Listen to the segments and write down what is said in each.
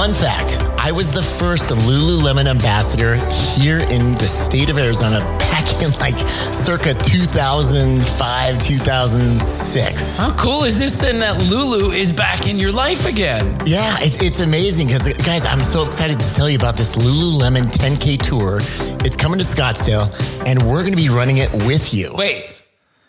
Fun fact I was the first Lululemon ambassador here in the state of Arizona back in like circa 2005, 2006. How cool is this then that Lulu is back in your life again? Yeah, it's, it's amazing because, guys, I'm so excited to tell you about this Lululemon 10K tour. It's coming to Scottsdale, and we're going to be running it with you. Wait,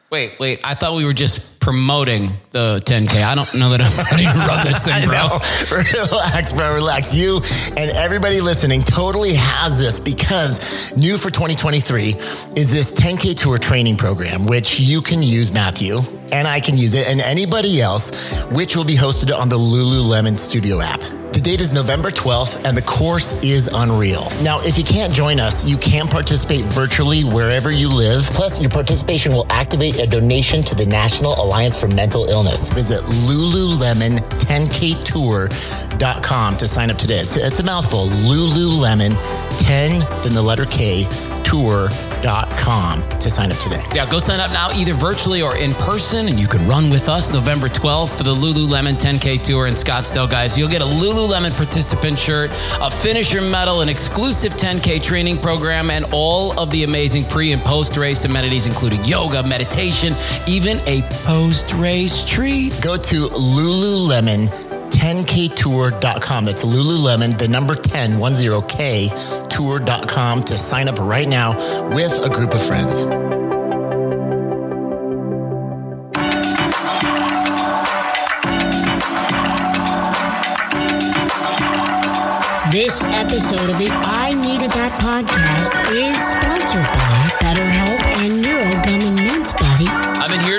wait, wait. I thought we were just promoting the 10K. I don't know that I'm ready to run this thing, bro. relax, bro, relax. You and everybody listening totally has this because new for 2023 is this 10K tour training program, which you can use, Mathew, and I can use it, and anybody else, which will be hosted on the Lululemon Studio app. The date is November 12th, and the course is unreal. Now, if you can't join us, you can participate virtually wherever you live. Plus, your participation will activate a donation to the National Alliance for Mental Illness. Visit Lululemon10ktour.com to sign up today. It's, it's a mouthful. Lululemon 10, then the letter K, tour.com to sign up today. Yeah, go sign up now, either virtually or in person, and you can run with us November 12th for the Lululemon 10K Tour in Scottsdale, guys. You'll get a Lululemon participant shirt, a finisher medal, an exclusive 10K training program, and all of the amazing pre and post race amenities, including yoga, meditation, even a post race treat. Go to Lululemon 10ktour.com. That's Lululemon, the number 10, 10k tour.com to sign up right now with a group of friends. This episode of the I Needed That podcast is sponsored by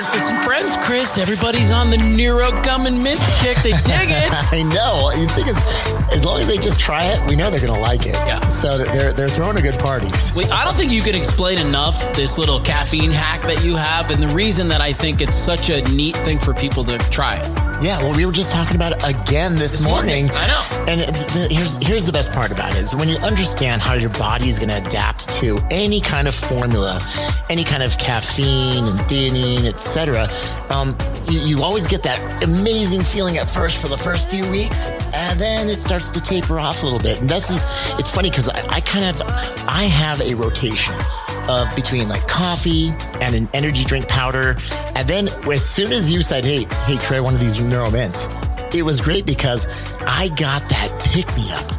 I've for some friends, Chris. Everybody's on the Neuro Gum and Mints kick. They dig it. I know. You think as, as long as they just try it, we know they're going to like it. Yeah. So they're, they're throwing a good parties. Wait, I don't think you can explain enough this little caffeine hack that you have, and the reason that I think it's such a neat thing for people to try it. Yeah, well, we were just talking about it again this, This morning. morning. I know. And here's here's the best part about it is when you understand how your body is going to adapt to any kind of formula, any kind of caffeine and theanine, etc. Um, you, you always get that amazing feeling at first for the first few weeks, and then it starts to taper off a little bit. And this is it's funny because I, I kind of I have a rotation of between like coffee and an energy drink powder. And then as soon as you said, hey, hey, try one of these Neuro Mints, it was great because I got that pick me up.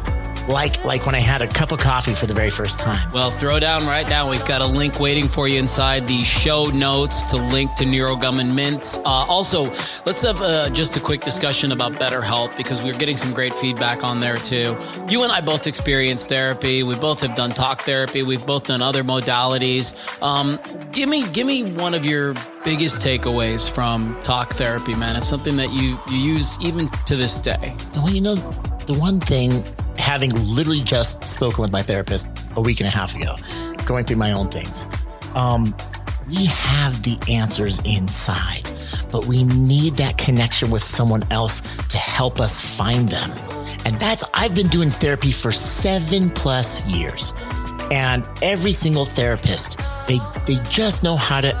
Like, like when I had a cup of coffee for the very first time. Well, throw down right now. We've got a link waiting for you inside the show notes to link to NeuroGum and Mints. Uh, also, let's have uh, just a quick discussion about BetterHelp because we're getting some great feedback on there too. You and I both experienced therapy. We both have done talk therapy. We've both done other modalities. Um, give me, give me one of your biggest takeaways from talk therapy, man. It's something that you you use even to this day. Well, you know, the one thing, having literally just spoken with my therapist a week and a half ago, going through my own things, um, we have the answers inside, but we need that connection with someone else to help us find them. And that's, I've been doing therapy for seven plus years. And every single therapist, they, they just know how to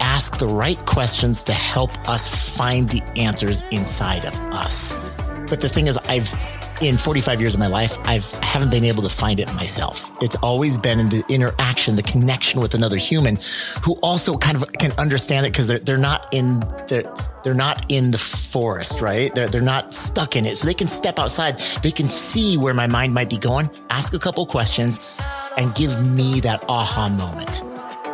ask the right questions to help us find the answers inside of us. But the thing is, I've in 45 years of my life, I've I haven't been able to find it myself. It's always been in the interaction, the connection with another human, who also kind of can understand it because they're they're not in they're they're not in the forest, right? They're they're not stuck in it, so they can step outside. They can see where my mind might be going, ask a couple questions, and give me that aha moment.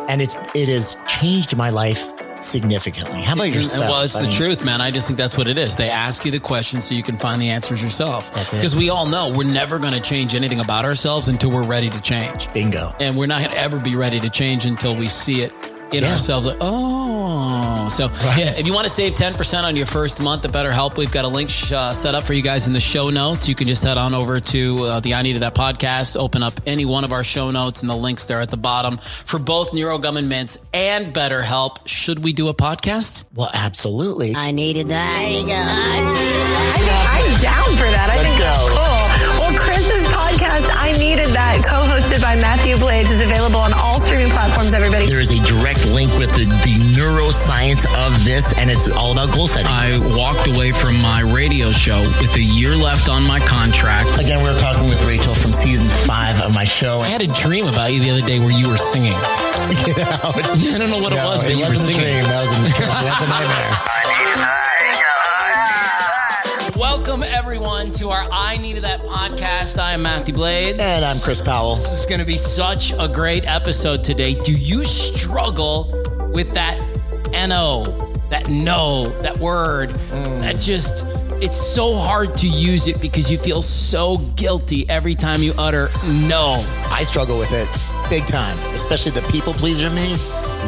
And it's it has changed my life significantly. How about Isn't- yourself? Well, it's I the mean, truth, man. I just think that's what it is. They ask you the question so you can find the answers yourself. That's it. Because we all know we're never going to change anything about ourselves until we're ready to change. Bingo. And we're not going to ever be ready to change until we see it in Yeah. ourselves. Like, oh, so yeah. If you want to save ten percent on your first month of BetterHelp, we've got a link sh- uh, set up for you guys in the show notes. You can just head on over to uh, the I Needed That podcast, open up any one of our show notes, and the links there at the bottom for both NeuroGum and Mints and BetterHelp. Should we do a podcast? Well, absolutely. I needed that. There you go. I'm down for that. I think go. that's cool. Well, Chris's podcast, I Needed That, co hosted by Mathew Blades, is available on all streaming platforms, everybody. There is a direct link with the, the neuroscience of this, and it's all about goal setting. I walked away from my radio show with a year left on my contract. Again, we are talking with Rachel from season five of my show. I had a dream about you the other day where you were singing. I don't know what it was, but it you were wasn't a singing. dream. That was a, that's a nightmare. Welcome everyone to our I Needed That podcast. I am Mathew Blades. And I'm Chris Powell. This is going to be such a great episode today. Do you struggle with that NO, that no, that word, mm. that just, it's so hard to use it because you feel so guilty every time you utter no. I struggle with it big time, especially the people pleaser me.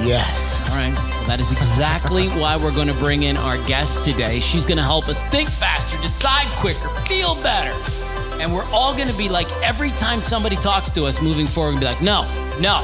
Yes. All right. Well, that is exactly why we're going to bring in our guest today. She's going to help us think faster, decide quicker, feel better. And we're all going to be like, every time somebody talks to us moving forward, be like, no, no,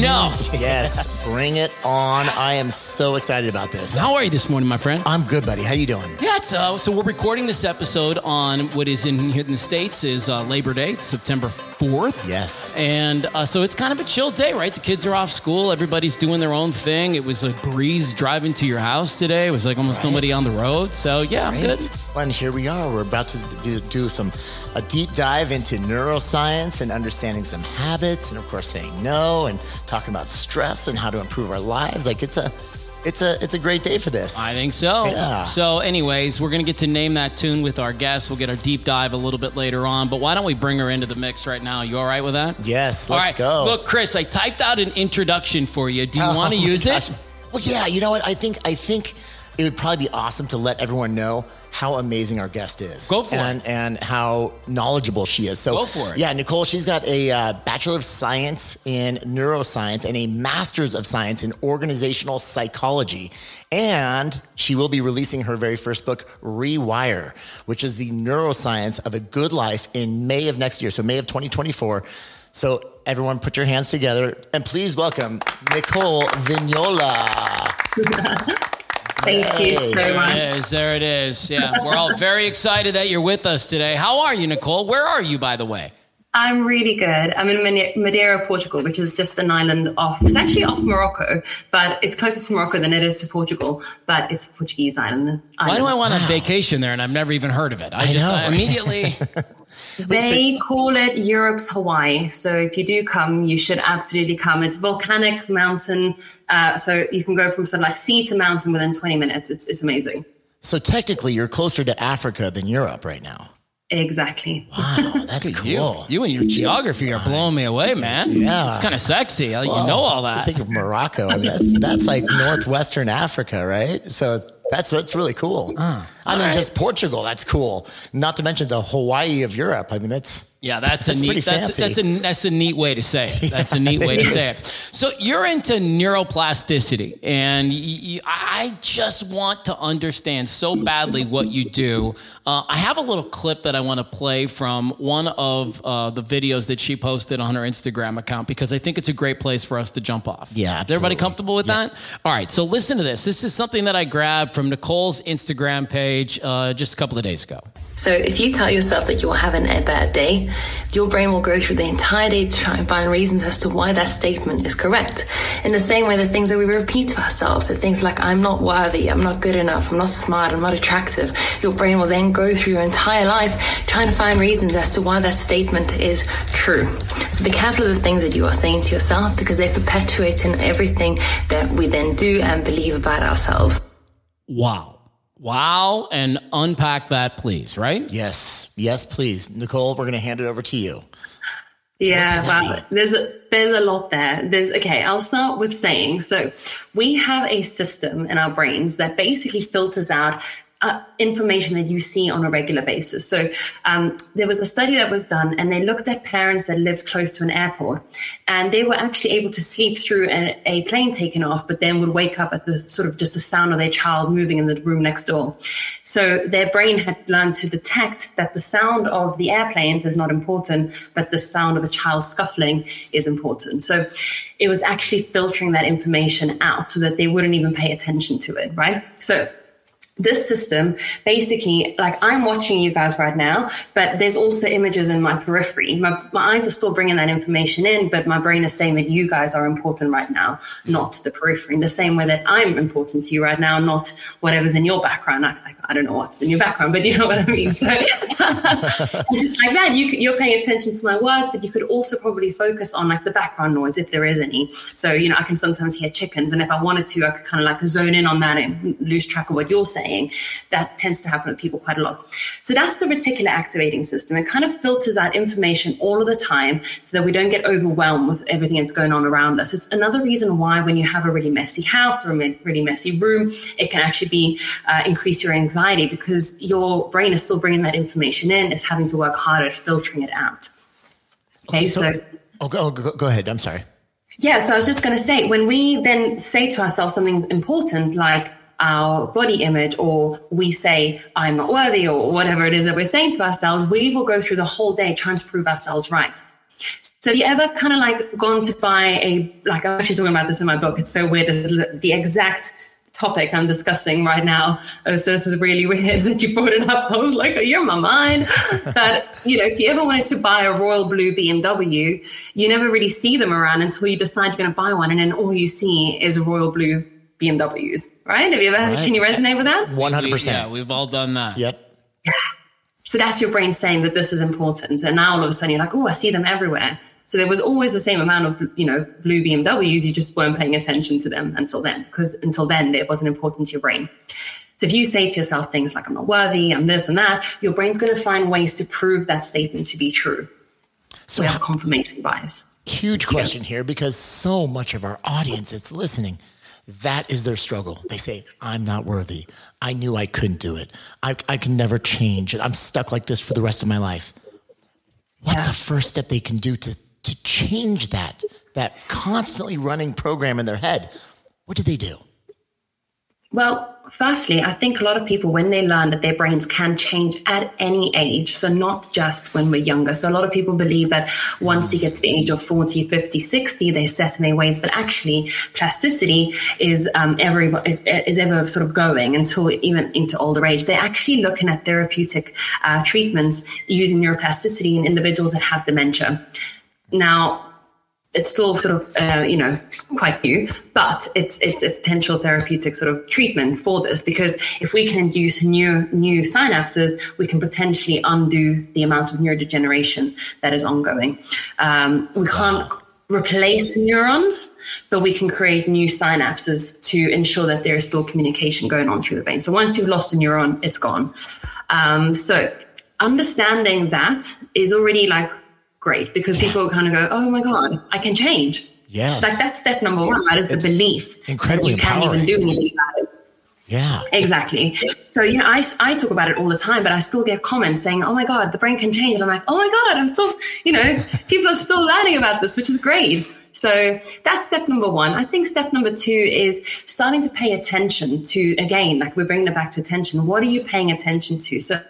no. Yes. Bring it on. I am so excited about this. How are you this morning, my friend? I'm good, buddy. How you doing? Yeah, it's, uh, so we're recording this episode on what is in here in the States is uh, Labor Day, September 4th. Yes. And uh, so it's kind of a chill day, right? The kids are off school. Everybody's doing their own thing. It was a breeze driving to your house today. It was like almost nobody on the road. So yeah, I'm good. And here we are. We're about to do, do some a deep dive into neuroscience and understanding some habits, and of course saying no, and talking about stress and how to improve our lives. Like it's a, it's a, it's a great day for this. I think so. Yeah. So, anyways, we're to get to name that tune with our guest. We'll get our deep dive a little bit later on. But why don't we bring her into the mix right now? You all right with that? yes. All Let's right. go. Look, Chris, I typed out an introduction for you. Do you Oh want to use gosh. it? Well, yeah. You know what? I think I think it would probably be awesome to let everyone know how amazing our guest is. Go for it. and, And how knowledgeable she is. So Go for it. Yeah, Nicole. She's got a uh, bachelor of science in neuroscience and a master's of science in organizational psychology. And she will be releasing her very first book, Rewire, which is the neuroscience of a good life in May of next year. So May of 2024. So everyone put your hands together and please welcome Nicole Vignola. Thank you so There much. it is. There it is. Yeah. We're all very excited that you're with us today. How are you, Nicole? Where are you, by the way? I'm really good. I'm in Madeira, Portugal, which is just an island off. It's actually off Morocco, but it's closer to Morocco than it is to Portugal. But it's a Portuguese island. Why do I island. want a vacation there and I've never even heard of it? I, I just know, I right? immediately. They call it Europe's Hawaii. So if you do come, you should absolutely come. It's volcanic mountain, uh, so you can go from sort of like sea to mountain within 20 minutes. It's it's amazing. So technically, you're closer to Africa than Europe right now. Exactly. Wow, that's cool. you and your geography are blowing me away, man. Yeah. It's kind of sexy. You know all that. I think of Morocco. I mean, that's that's like northwestern Africa, right? So that's that's really cool. I mean, right. just Portugal, that's cool. Not to mention the Hawaii of Europe. I mean, that's Yeah, that's, That's a neat. That's, that's a that's a neat way to say it. That's a neat way to it say it. So you're into neuroplasticity, and y y I just want to understand so badly what you do. Uh, I have a little clip that I want to play from one of uh, the videos that she posted on her Instagram account because I think it's a great place for us to jump off. Yeah, Is everybody comfortable with that? All right. So listen to this. This is something that I grabbed from Nicole's Instagram page uh, just a couple of days ago. So if you tell yourself that you're having a bad day, your brain will go through the entire day to try and find reasons as to why that statement is correct. In the same way, the things that we repeat to ourselves, so things like I'm not worthy, I'm not good enough, I'm not smart, I'm not attractive, your brain will then go through your entire life trying to find reasons as to why that statement is true. So be careful of the things that you are saying to yourself because they perpetuate in everything that we then do and believe about ourselves. Wow. Wow. And unpack that, please, right? yes, yes, please, Nicole. We're gonna hand it over to you. Yeah, does well, mean? there's a, there's a lot there. There's okay. I'll start with saying so. We have a system in our brains that basically filters out uh, information that you see on a regular basis. So um, there was a study that was done, and they looked at parents that lived close to an airport, and they were actually able to sleep through a, a plane taking off, but then would wake up at the sort of just the sound of their child moving in the room next door. So their brain had learned to detect that the sound of the airplanes is not important, but the sound of a child scuffling is important. So it was actually filtering that information out so that they wouldn't even pay attention to it, right? So this system basically like i'm watching you guys right now but there's also images in my periphery. My, my eyes are still bringing that information in but my brain is saying that you guys are important right now not the periphery. In the same way that i'm important to you right now not whatever's in your background. I, I don't know what's in your background but you know what i mean. So just like that you, you're paying attention to my words but you could also probably focus on like the background noise if there is any. So you know i can sometimes hear chickens and if i wanted to i could kind of like zone in on that and lose track of what you're saying saying, that tends to happen with people quite a lot. So that's the reticular activating system. It kind of filters out information all of the time so that we don't get overwhelmed with everything that's going on around us. It's another reason why when you have a really messy house or a really messy room, it can actually be uh, increase your anxiety because your brain is still bringing that information in. It's having to work harder at filtering it out. Okay, okay so, so oh, go, go, go ahead. I'm sorry. Yeah, so I was just going to say, when we then say to ourselves something's important, like our body image or we say, I'm not worthy or whatever it is that we're saying to ourselves, we will go through the whole day trying to prove ourselves right. So have you ever kind of like gone to buy a, like I'm actually talking about this in my book. It's so weird. This is the exact topic I'm discussing right now. Oh, so this is really weird that you brought it up. I was like, oh, you're my mind. but, you know, if you ever wanted to buy a royal blue BMW, you never really see them around until you decide you're going to buy one. And then all you see is a royal blue BMWs, right? Have you ever, right. can you resonate with that? 100%. Yeah, we've all done that. Yep. Yeah. So that's your brain saying that this is important. And now all of a sudden you're like, oh, I see them everywhere. So there was always the same amount of, you know, blue BMWs. You just weren't paying attention to them until then, because until then it wasn't important to your brain. So if you say to yourself things like, I'm not worthy, I'm this and that, your brain's going to find ways to prove that statement to be true. So we have confirmation bias. Huge question here because so much of our audience that's listening that is their struggle. They say, I'm not worthy. I knew I couldn't do it. I, I can never change. I'm stuck like this for the rest of my life. What's yeah. the first step they can do to, to change that, that constantly running program in their head? What do they do? Well, firstly, I think a lot of people, when they learn that their brains can change at any age, so not just when we're younger. So a lot of people believe that once you get to the age of 40, 50, 60, they're set in their ways. But actually, plasticity is, um, every, is, is ever sort of going until even into older age. They're actually looking at therapeutic uh, treatments using neuroplasticity in individuals that have dementia. Now, it's still sort of uh, you know quite new, but it's it's a potential therapeutic sort of treatment for this because if we can induce new new synapses, we can potentially undo the amount of neurodegeneration that is ongoing. Um, we can't replace neurons, but we can create new synapses to ensure that there is still communication going on through the brain. So once you've lost a neuron, it's gone. Um, so understanding that is already like great because people kind of go, oh my God, I can change. Yes. Like that's step number one. That is it's the belief. Incredibly you can't even do anything about it. Yeah. Exactly. So, you know, I, I talk about it all the time, but I still get comments saying, oh my God, the brain can change. And I'm like, oh my God, I'm still, you know, people are still learning about this, which is great. So that's step number one. I think step number two is starting to pay attention to, again, like we're bringing it back to attention. What are you paying attention to? So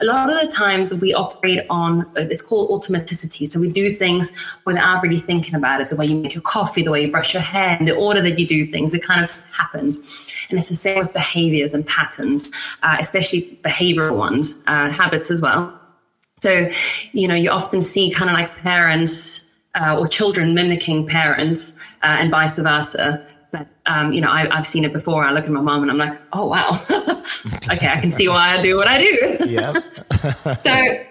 a lot of the times we operate on, it's called automaticity. So we do things without really thinking about it. The way you make your coffee, the way you brush your hair, the order that you do things, it kind of just happens. And it's the same with behaviors and patterns, uh, especially behavioral ones, uh, habits as well. So, you know, you often see kind of like parents uh, or children mimicking parents uh, and vice versa. But um, you know, I, have seen it before. I look at my mom and I'm like, oh wow, okay, I can see why I do what I do. yeah. so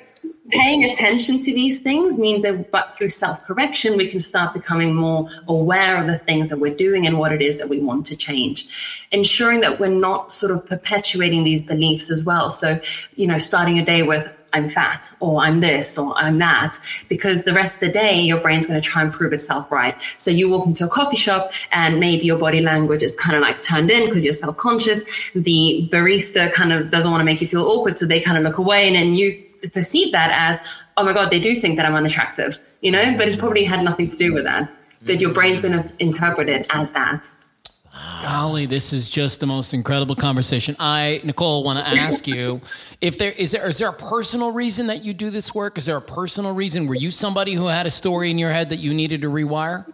paying attention to these things means that but through self-correction we can start becoming more aware of the things that we're doing and what it is that we want to change ensuring that we're not sort of perpetuating these beliefs as well so you know starting a day with I'm fat or I'm this or I'm that because the rest of the day your brain's going to try and prove itself right. So you walk into a coffee shop and maybe your body language is kind of like turned in because you're self-conscious. The barista kind of doesn't want to make you feel awkward, so they kind of look away and then you perceive that as, oh my God, they do think that I'm unattractive, you know, but it's probably had nothing to do with that. That your brain's going to interpret it as that. Golly, this is just the most incredible conversation. I, Nicole, want to ask you if there is there is there a personal reason that you do this work? Is there a personal reason? Were you somebody who had a story in your head that you needed to rewire?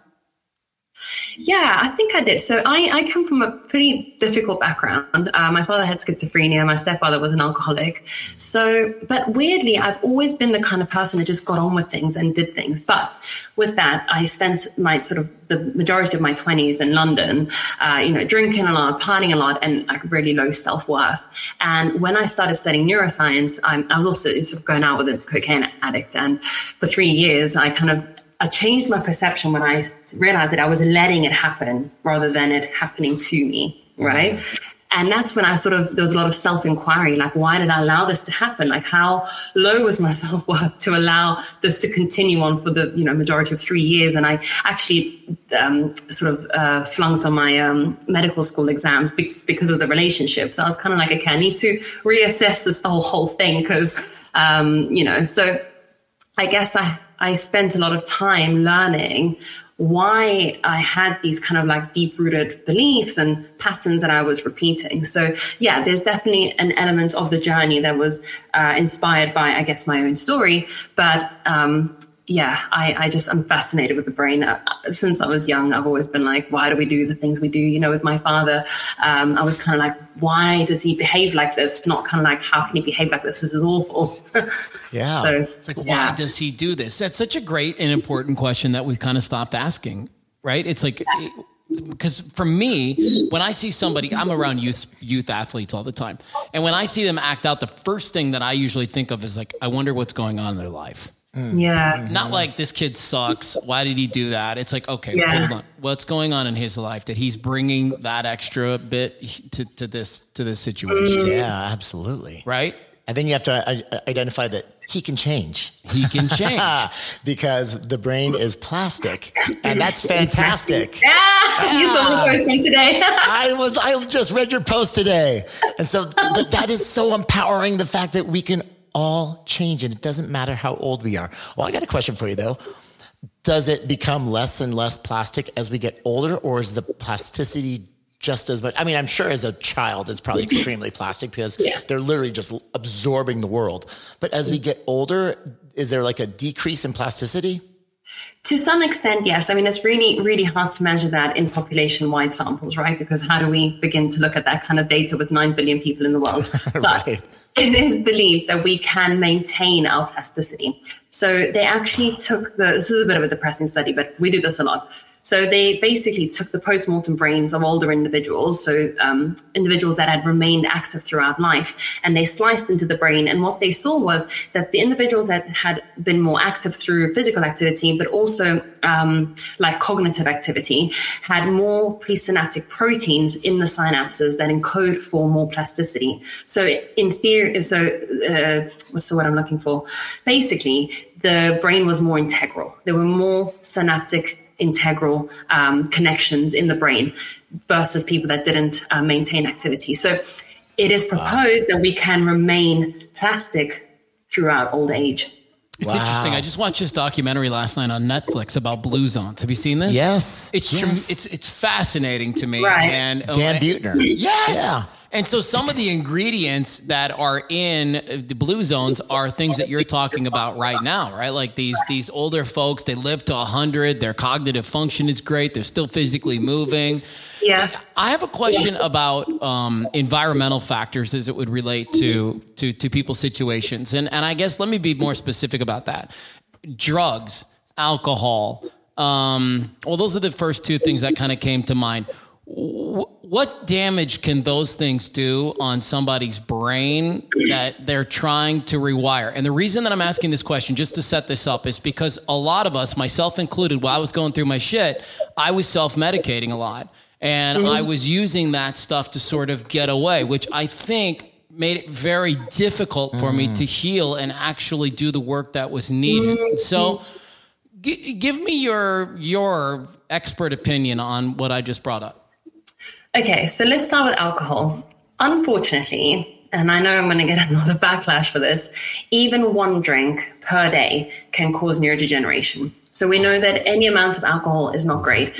Yeah, I think I did. So I, I come from a pretty difficult background. Uh, my father had schizophrenia. My stepfather was an alcoholic. So, but weirdly, I've always been the kind of person that just got on with things and did things. But with that, I spent my sort of the majority of my 20s in London, uh, you know, drinking a lot, partying a lot, and like really low self worth. And when I started studying neuroscience, I, I was also sort of going out with a cocaine addict. And for three years, I kind of I changed my perception when I realized that I was letting it happen rather than it happening to me, right? Mm-hmm. And that's when I sort of, there was a lot of self inquiry like, why did I allow this to happen? Like, how low was my self worth to allow this to continue on for the, you know, majority of three years? And I actually um, sort of uh, flunked on my um, medical school exams be- because of the relationship. So I was kind of like, okay, I need to reassess this whole, whole thing because, um, you know, so I guess I, I spent a lot of time learning why I had these kind of like deep rooted beliefs and patterns that I was repeating. So, yeah, there's definitely an element of the journey that was uh, inspired by, I guess, my own story. But um, yeah, I, I just I'm fascinated with the brain. Uh, since I was young, I've always been like, why do we do the things we do? You know, with my father, um, I was kind of like, why does he behave like this? Not kind of like, how can he behave like this? This is awful. yeah. So, it's like, yeah. why does he do this? That's such a great and important question that we've kind of stopped asking, right? It's like. because for me, when I see somebody, I'm around youth youth athletes all the time, and when I see them act out, the first thing that I usually think of is like, I wonder what's going on in their life. Mm. Yeah. Not like this kid sucks. Why did he do that? It's like, okay, yeah. hold on. What's going on in his life that he's bringing that extra bit to, to this to this situation? Mm. Yeah, absolutely. Right. And then you have to uh, identify that he can change. He can change because the brain is plastic, and that's fantastic. Yeah, you saw the post from today. I was. I just read your post today, and so, but that is so empowering. The fact that we can all change and it doesn't matter how old we are. Well, I got a question for you though. Does it become less and less plastic as we get older, or is the plasticity just as much? I mean, I'm sure as a child, it's probably extremely plastic because yeah. they're literally just absorbing the world. But as we get older, is there like a decrease in plasticity? To some extent, yes. I mean, it's really, really hard to measure that in population wide samples, right? Because how do we begin to look at that kind of data with 9 billion people in the world? But right. it is believed that we can maintain our plasticity. So they actually took the, this is a bit of a depressing study, but we do this a lot. So they basically took the post-mortem brains of older individuals, so um, individuals that had remained active throughout life, and they sliced into the brain. And what they saw was that the individuals that had been more active through physical activity, but also um, like cognitive activity, had more presynaptic proteins in the synapses that encode for more plasticity. So in theory, so uh, what's the word I'm looking for? Basically, the brain was more integral. There were more synaptic integral um, connections in the brain versus people that didn't uh, maintain activity. So it is proposed wow. that we can remain plastic throughout old age. It's wow. interesting. I just watched this documentary last night on Netflix about blue zones. Have you seen this? Yes. It's yes. it's it's fascinating to me. Right. And Dan Buettner. Yes. Yeah. And so some of the ingredients that are in the blue zones are things that you're talking about right now, right? Like these these older folks, they live to 100, their cognitive function is great, they're still physically moving. Yeah. I have a question yeah. about um, environmental factors as it would relate to to to people's situations. And and I guess let me be more specific about that. Drugs, alcohol, um, well, those are the first two things that kind of came to mind what damage can those things do on somebody's brain that they're trying to rewire? And the reason that I'm asking this question, just to set this up, is because a lot of us, myself included, while I was going through my shit, I was self medicating a lot. And mm-hmm. I was using that stuff to sort of get away, which I think made it very difficult for mm. me to heal and actually do the work that was needed. Mm-hmm. So, g- give me your your expert opinion on what I just brought up. Okay, so let's start with alcohol. Unfortunately, and I know I'm going to get a lot of backlash for this, even one drink per day can cause neurodegeneration. So we know that any amount of alcohol is not great.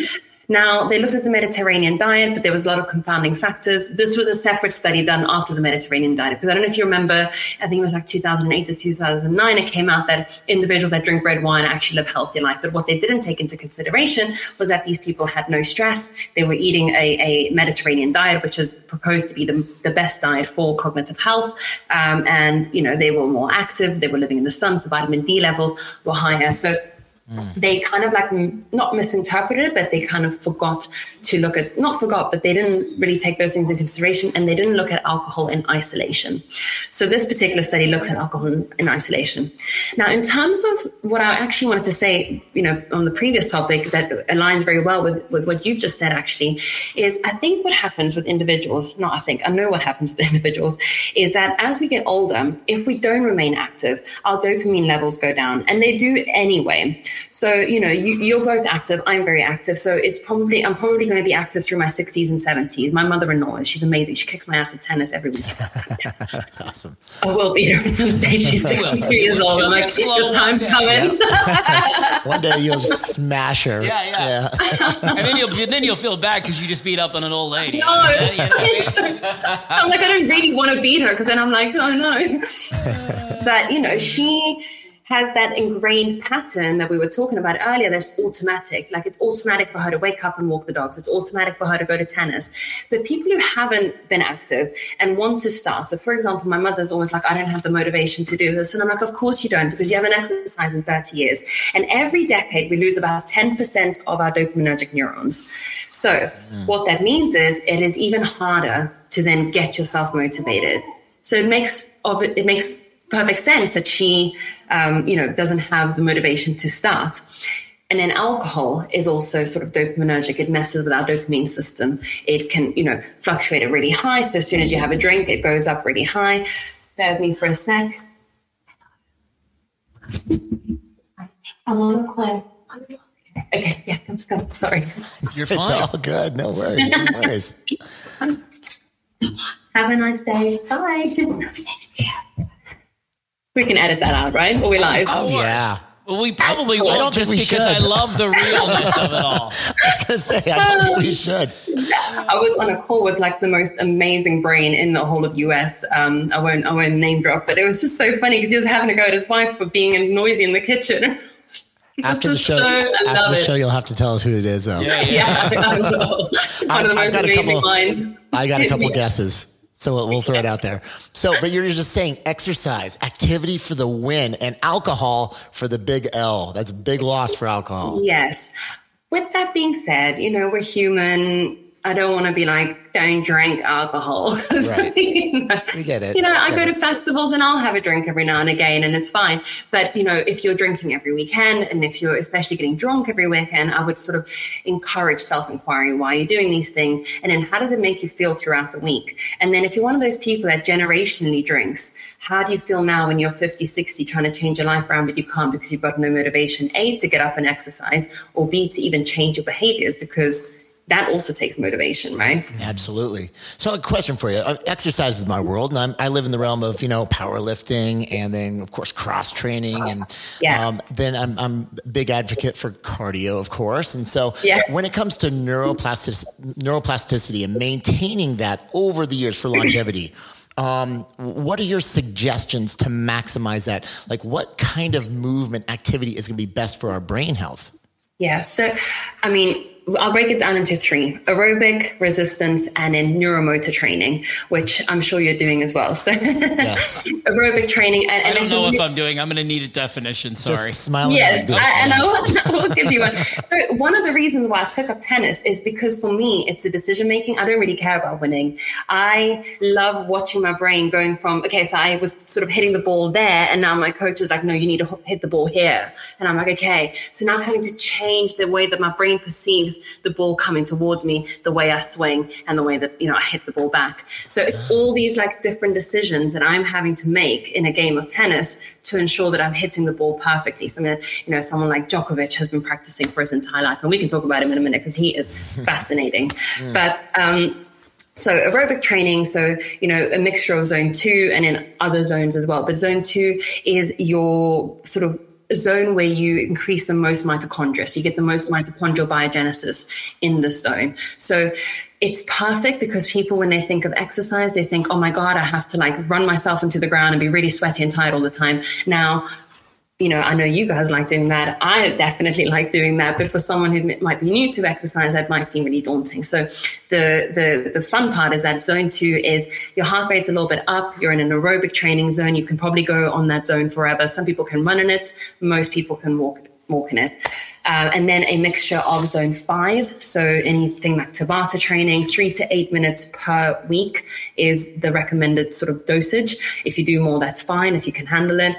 Now, they looked at the Mediterranean diet, but there was a lot of confounding factors. This was a separate study done after the Mediterranean diet, because I don't know if you remember, I think it was like 2008 to 2009, it came out that individuals that drink red wine actually live healthier life. But what they didn't take into consideration was that these people had no stress. They were eating a, a Mediterranean diet, which is proposed to be the, the best diet for cognitive health. Um, and, you know, they were more active, they were living in the sun, so vitamin D levels were higher. So they kind of like not misinterpreted but they kind of forgot to look at, not forgot, but they didn't really take those things in consideration and they didn't look at alcohol in isolation. So this particular study looks at alcohol in, in isolation. Now, in terms of what I actually wanted to say, you know, on the previous topic that aligns very well with, with what you've just said actually, is I think what happens with individuals, not I think, I know what happens with individuals, is that as we get older, if we don't remain active, our dopamine levels go down and they do anyway. So, you know, you, you're both active. I'm very active. So it's probably, I'm probably going to be active through my 60s and 70s. My mother in law, she's amazing. She kicks my ass at tennis every week. That's awesome. I will beat her at some stage. She's 62 years old. I'm like, Slow the time's down. coming. One day you'll smash her. Yeah, yeah. and then you'll then you'll feel bad because you just beat up on an old lady. No. Yeah, you know what I mean? So I'm like, I don't really want to beat her because then I'm like, oh no. but you know, she has that ingrained pattern that we were talking about earlier that's automatic. Like it's automatic for her to wake up and walk the dogs. It's automatic for her to go to tennis. But people who haven't been active and want to start. So for example, my mother's always like, I don't have the motivation to do this. And I'm like, of course you don't, because you haven't exercised in 30 years. And every decade we lose about 10% of our dopaminergic neurons. So what that means is it is even harder to then get yourself motivated. So it makes it, it makes perfect sense that she, um, you know, doesn't have the motivation to start. And then alcohol is also sort of dopaminergic. It messes with our dopamine system. It can, you know, fluctuate at really high. So as soon as you have a drink, it goes up really high. Bear with me for a sec. I'm on a quiet. Okay, yeah, come, come. Sorry. You're fine. It's all good. No worries. No worries. Have a nice day. Bye. we can edit that out, right? Or we live? Oh, yeah. Well, we probably I won't I don't think we because I love the realness of it all. I was going to say, I don't think we should. I was on a call with like the most amazing brain in the whole of US. Um, I won't, I won't name drop, but it was just so funny because he was having to go at his wife for being noisy in the kitchen. After the show, so- I after the it. show, you'll have to tell us who it is, though. Yeah, yeah. yeah, I will. One I've- of the most got a amazing couple- lines. I got a couple guesses, so we'll, we'll throw it out there. So, but you're just saying exercise, activity for the win, and alcohol for the big L. That's a big loss for alcohol. Yes. With that being said, you know, we're human. I don't want to be like, don't drink alcohol. Right. you know, We get it. You know, I go to festivals and I'll have a drink every now and again, and it's fine. But, you know, if you're drinking every weekend and if you're especially getting drunk every weekend, I would sort of encourage self inquiry why you're doing these things. And then how does it make you feel throughout the week? And then if you're one of those people that generationally drinks, how do you feel now when you're 50, 60, trying to change your life around, but you can't because you've got no motivation, A, to get up and exercise, or B, to even change your behaviors because that also takes motivation, right? Absolutely. So, a question for you: Uh, Exercise is my world, and I'm, I live in the realm of you know powerlifting, and then of course cross training, and Yeah. um, then I'm I'm a big advocate for cardio, of course. And so, Yeah. when it comes to neuroplastic, neuroplasticity and maintaining that over the years for longevity. Um, what are your suggestions to maximize that? Like, what kind of movement activity is going to be best for our brain health? Yeah. So, I mean, I'll break it down into three aerobic, resistance, and then neuromotor training, which I'm sure you're doing as well. So, Yes. aerobic training. And, I don't it's know if I'm doing. I'm going to need a definition. Sorry. Just smiling. Yes. I, and I will, I will give you one. So one of the reasons why I took up tennis is because for me, it's the decision making. I don't really care about winning. I love watching my brain going from okay, so I was sort of hitting the ball there, and now my coach is like, no, you need to hit the ball here, and I'm like, okay. So now I'm having to change the way that my brain perceives the ball coming towards me, the way I swing, and the way that you know I hit the ball back. So it's all these like different decisions that I'm having to make in a game of tennis to ensure that I'm hitting the ball perfectly. So, I mean, you know, someone like Djokovic has been practicing for his entire life, and we can talk about him in a minute because he is fascinating. But um, so aerobic training, so you know, a mixture of zone two and then other zones as well. But zone two is your sort of zone where you increase the most mitochondria. So you get the most mitochondrial biogenesis in this zone. So it's perfect because people, when they think of exercise, they think, oh my God, I have to like run myself into the ground and be really sweaty and tired all the time. Now, you know, I know you guys like doing that. I definitely like doing that, but for someone who might be new to exercise, that might seem really daunting. So the the the fun part is that zone two is your heart rate's a little bit up. You're in an aerobic training zone. You can probably go on that zone forever. Some people can run in it. Most people can walk walk in it. Uh, and then a mixture of zone five. So anything like Tabata training, three to eight minutes per week is the recommended sort of dosage. If you do more, that's fine. If you can handle it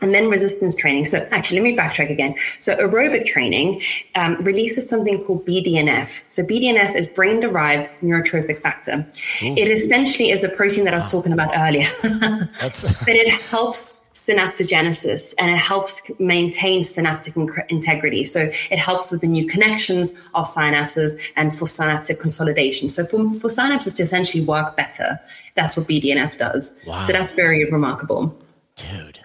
and then resistance training. So actually, let me backtrack again. So aerobic training um, releases something called BDNF. So BDNF is brain derived neurotrophic factor. Ooh. It essentially is a protein that I was talking about earlier, but it helps synaptogenesis and it helps maintain synaptic integrity. So it helps with the new connections of synapses and for synaptic consolidation. So for, for synapses to essentially work better, that's what BDNF does. Wow. So that's very remarkable. Dude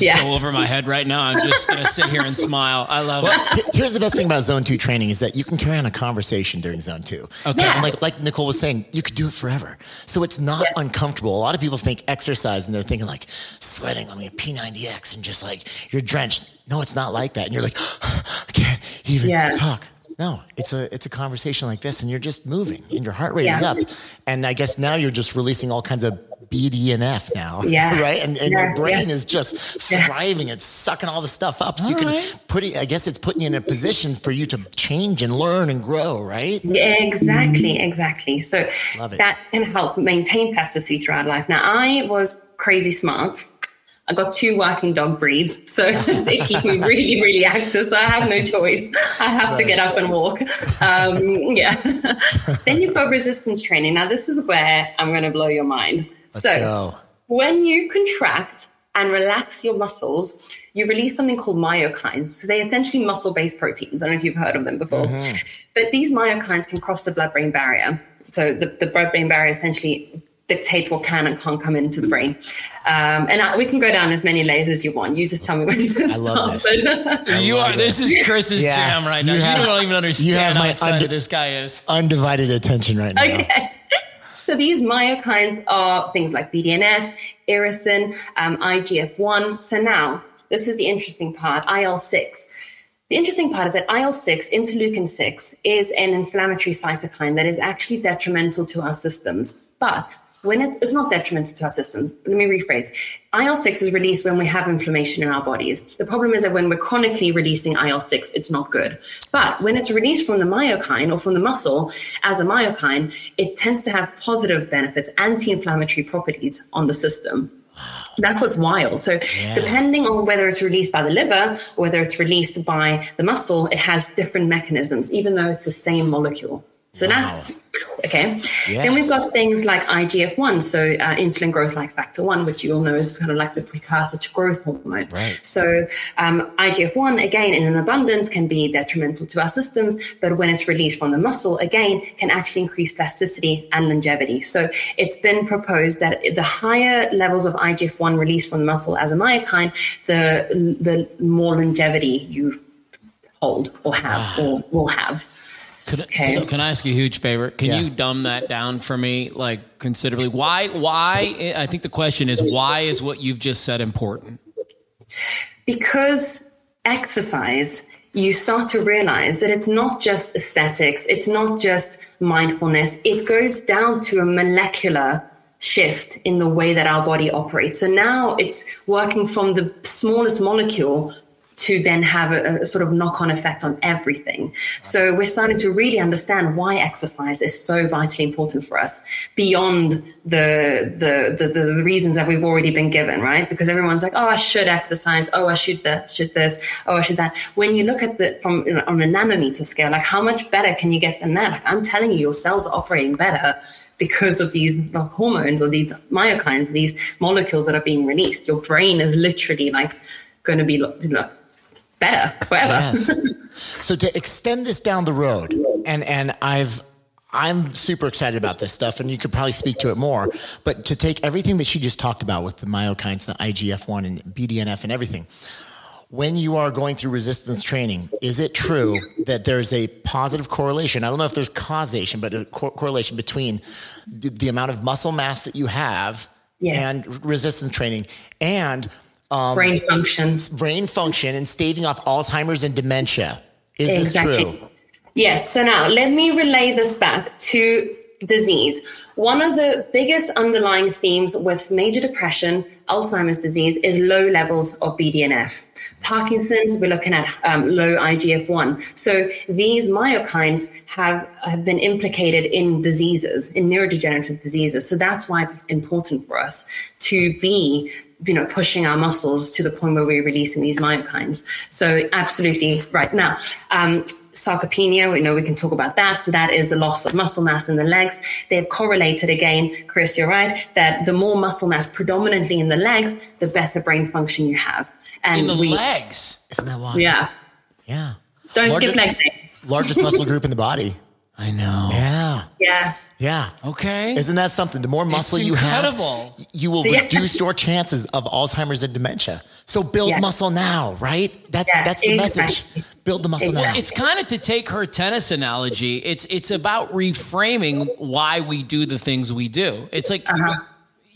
yeah. so over my head right now. I'm just going to sit here and smile. I love well, it. Here's the best thing about zone two training is that you can carry on a conversation during zone two. Okay. Yeah. And like, like Nicole was saying, you could do it forever. So it's not yeah. uncomfortable. A lot of people think exercise and they're thinking like sweating on me a P90X and just like you're drenched. No, it's not like that. And you're like, I can't even yeah. talk. No, it's a it's a conversation like this, and you're just moving, and your heart rate yeah. is up, and I guess now you're just releasing all kinds of BDNF now. Yeah. Right. And, and yeah, your brain is just thriving. It's sucking all the stuff up. So all you can right. put it, I guess it's putting you in a position for you to change and learn and grow, right? Yeah, exactly. Exactly. So that can help maintain plasticity throughout life. Now, I was crazy smart. I got two working dog breeds, so they keep me really, really active. So I have no choice. I have to get up and walk. Um, yeah. then you've got resistance training. Now, this is where I'm going to blow your mind. Let's so go. when you contract and relax your muscles, you release something called myokines. So they're essentially muscle-based proteins. I don't know if you've heard of them before. Mm-hmm. But these myokines can cross the blood-brain barrier. So the, the blood-brain barrier essentially dictates what can and can't come into the brain. Um, and I, we can go down as many layers as you want. You just tell me when to I stop. This. you are. This. this is Chris's yeah, jam right now. You, have, you don't even understand you have my how excited this guy is. Undivided attention right now. Okay. So these myokines are things like BDNF, irisin, um, IGF-1. So now, this is the interesting part, IL-6. The interesting part is that IL-6, interleukin 6, is an inflammatory cytokine that is actually detrimental to our systems. But when it, it's not detrimental to our systems. Let me rephrase. IL 6 is released when we have inflammation in our bodies. The problem is that when we're chronically releasing IL 6, it's not good. But when it's released from the myokine or from the muscle as a myokine, it tends to have positive benefits, anti inflammatory properties on the system. That's what's wild. So, yeah. depending on whether it's released by the liver or whether it's released by the muscle, it has different mechanisms, even though it's the same molecule. So wow. that's okay. Yes. Then we've got things like IGF 1, so uh, insulin growth like factor 1, which you all know is kind of like the precursor to growth hormone. Right. So um, IGF 1, again, in an abundance can be detrimental to our systems, but when it's released from the muscle, again, can actually increase plasticity and longevity. So it's been proposed that the higher levels of IGF 1 released from the muscle as a myokine, the, the more longevity you hold or have wow. or will have. Could, so can I ask you a huge favor? Can yeah. you dumb that down for me, like considerably? Why? Why? I think the question is why is what you've just said important? Because exercise, you start to realize that it's not just aesthetics, it's not just mindfulness. It goes down to a molecular shift in the way that our body operates. So now it's working from the smallest molecule to then have a, a, sort of knock-on effect on everything. So we're starting to really understand why exercise is so vitally important for us beyond the, the the, the reasons that we've already been given, right? Because everyone's like, oh, I should exercise, oh, I should that, should this, oh, I should that. When you look at the from on a nanometer scale, like how much better can you get than that? Like I'm telling you, your cells are operating better because of these hormones or these myokines, these molecules that are being released. Your brain is literally like going to be like better forever. Yes. so to extend this down the road, and and I've I'm super excited about this stuff, and you could probably speak to it more. But to take everything that she just talked about with the myokines, the IGF one, and BDNF, and everything, when you are going through resistance training, is it true that there's a positive correlation? I don't know if there's causation, but a co- correlation between the, the, amount of muscle mass that you have yes. and resistance training and um, brain function, brain function, and staving off Alzheimer's and dementia. Is exactly. this true? Yes. So now let me relay this back to disease. One of the biggest underlying themes with major depression, Alzheimer's disease, is low levels of BDNF. Parkinson's, we're looking at um, low IGF 1. So these myokines have, have been implicated in diseases, in neurodegenerative diseases. So that's why it's important for us to be you know pushing our muscles to the point where we're releasing these myokines so absolutely right now um, sarcopenia, we know we can talk about that. So that is the loss of muscle mass in the legs. They've correlated again, Chris, you're right, that the more muscle mass predominantly in the legs, the better brain function you have. And in the we, legs. Isn't that wild? Yeah. Yeah. Don't largest, skip leg day. Largest muscle group in the body. I know. Yeah. Yeah. Yeah. Okay. Isn't that something? The more muscle you have, you will yeah. reduce your chances of Alzheimer's and dementia. So build yes. muscle now, right? That's yeah, that's the exactly. message. Build the muscle exactly. now. It's kind of to take her tennis analogy. It's it's about reframing why we do the things we do. It's like uh-huh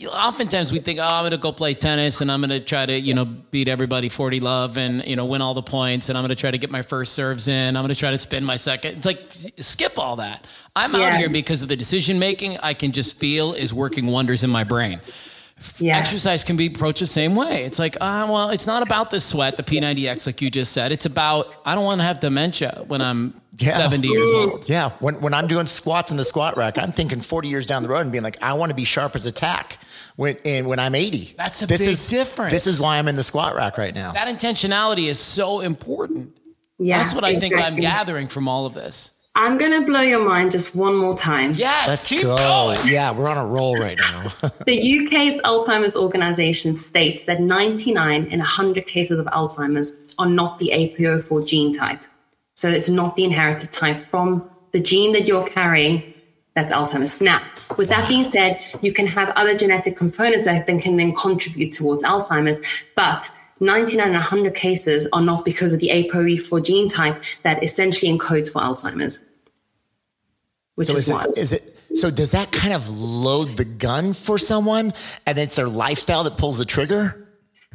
oftentimes we think, oh, I'm going to go play tennis and I'm going to try to, you know, beat everybody 40 love and, you know, win all the points. And I'm going to try to get my first serves in. I'm going to try to spin my second. It's like, skip all that. I'm yeah. out here because of the decision making I can just feel is working wonders in my brain. Yeah. Exercise can be approached the same way. It's like, ah, uh, well, it's not about the sweat, the P90X, like you just said. It's about, I don't want to have dementia when I'm yeah. 70 years old. Yeah. When, when I'm doing squats in the squat rack, I'm thinking 40 years down the road and being like, I want to be sharp as a tack when and when I'm 80. That's a this big is, difference. This is why I'm in the squat rack right now. That intentionality is so important. Yeah, That's what I think I'm gathering from all of this. I'm gonna blow your mind just one more time. Yes, let's keep go. Going. Yeah, we're on a roll right now. the UK's Alzheimer's organization states that 99 in 100 cases of Alzheimer's are not the ApoE4 gene type. So it's not the inherited type from the gene that you're carrying that's Alzheimer's. Now, with that being said, you can have other genetic components that then can then contribute towards Alzheimer's, but 99 and 100 cases are not because of the ApoE4 gene type that essentially encodes for Alzheimer's. Which so is, is it, is it so does that kind of load the gun for someone and it's their lifestyle that pulls the trigger?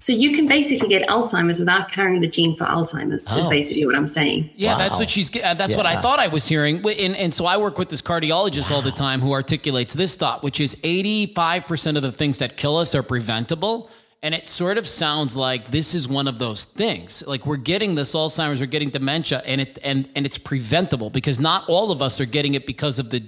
So you can basically get Alzheimer's without carrying the gene for Alzheimer's. Oh. Is basically what I'm saying. Yeah, wow. that's what she's. Uh, that's yeah. what I thought I was hearing. And, and so I work with this cardiologist wow. all the time who articulates this thought, which is 85 percent of the things that kill us are preventable. And it sort of sounds like this is one of those things. Like we're getting this Alzheimer's, we're getting dementia, and it and and it's preventable because not all of us are getting it because of the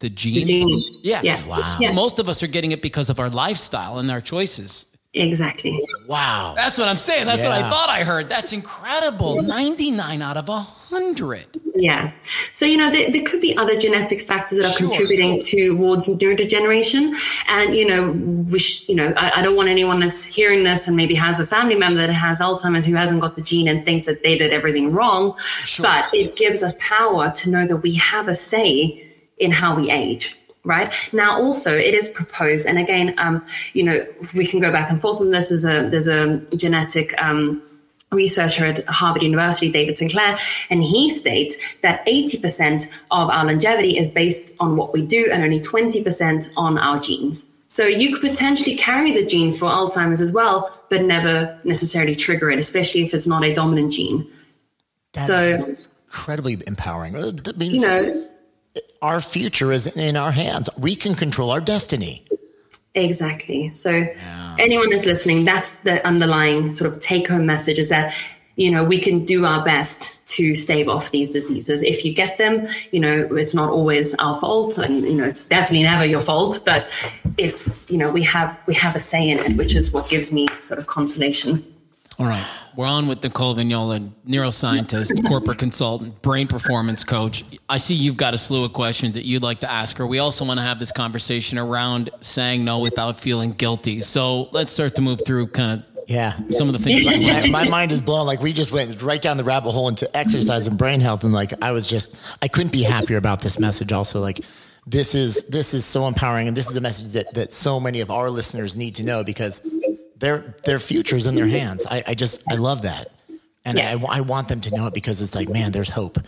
the gene. The gene. Yeah. yeah. Wow. Yeah. Most of us are getting it because of our lifestyle and our choices. Exactly. Wow. That's what I'm saying. That's yeah. what I thought I heard. That's incredible. 99 out of 100. Yeah. So, you know, there, there could be other genetic factors that are sure. contributing towards neurodegeneration. And, you know, we sh- you know, I, I, don't want anyone that's hearing this and maybe has a family member that has Alzheimer's who hasn't got the gene and thinks that they did everything wrong. Sure. But it gives us power to know that we have a say in how we age right now also it is proposed and again um, you know we can go back and forth on this there's a there's a genetic um, researcher at Harvard University, David Sinclair, and he states that 80% of our longevity is based on what we do and only 20% on our genes. So you could potentially carry the gene for Alzheimer's as well, but never necessarily trigger it, especially if it's not a dominant gene. That so incredibly empowering. That means you know, our future is in our hands. We can control our destiny. Exactly. So, yeah. anyone that's listening, that's the underlying sort of take home message is that, you know, we can do our best to stave off these diseases. If you get them, you know, it's not always our fault and, you know, it's definitely never your fault, but it's, you know, we have, we have a say in it, which is what gives me sort of consolation. All right. We're on with Nicole Vignola, neuroscientist, corporate consultant, brain performance coach. I see you've got a slew of questions that you'd like to ask her. We also want to have this conversation around saying no without feeling guilty. So let's start to move through kind of yeah. Some of the things. my, my, mind is blown. Like we just went right down the rabbit hole into exercise and brain health. And like, I was just, I couldn't be happier about this message. Also like this is, this is so empowering. And this is a message that, that so many of our listeners need to know because their their future is in their hands. I, I just I love that. and yeah. I, I, want them to know it because it's like, man, there's hope.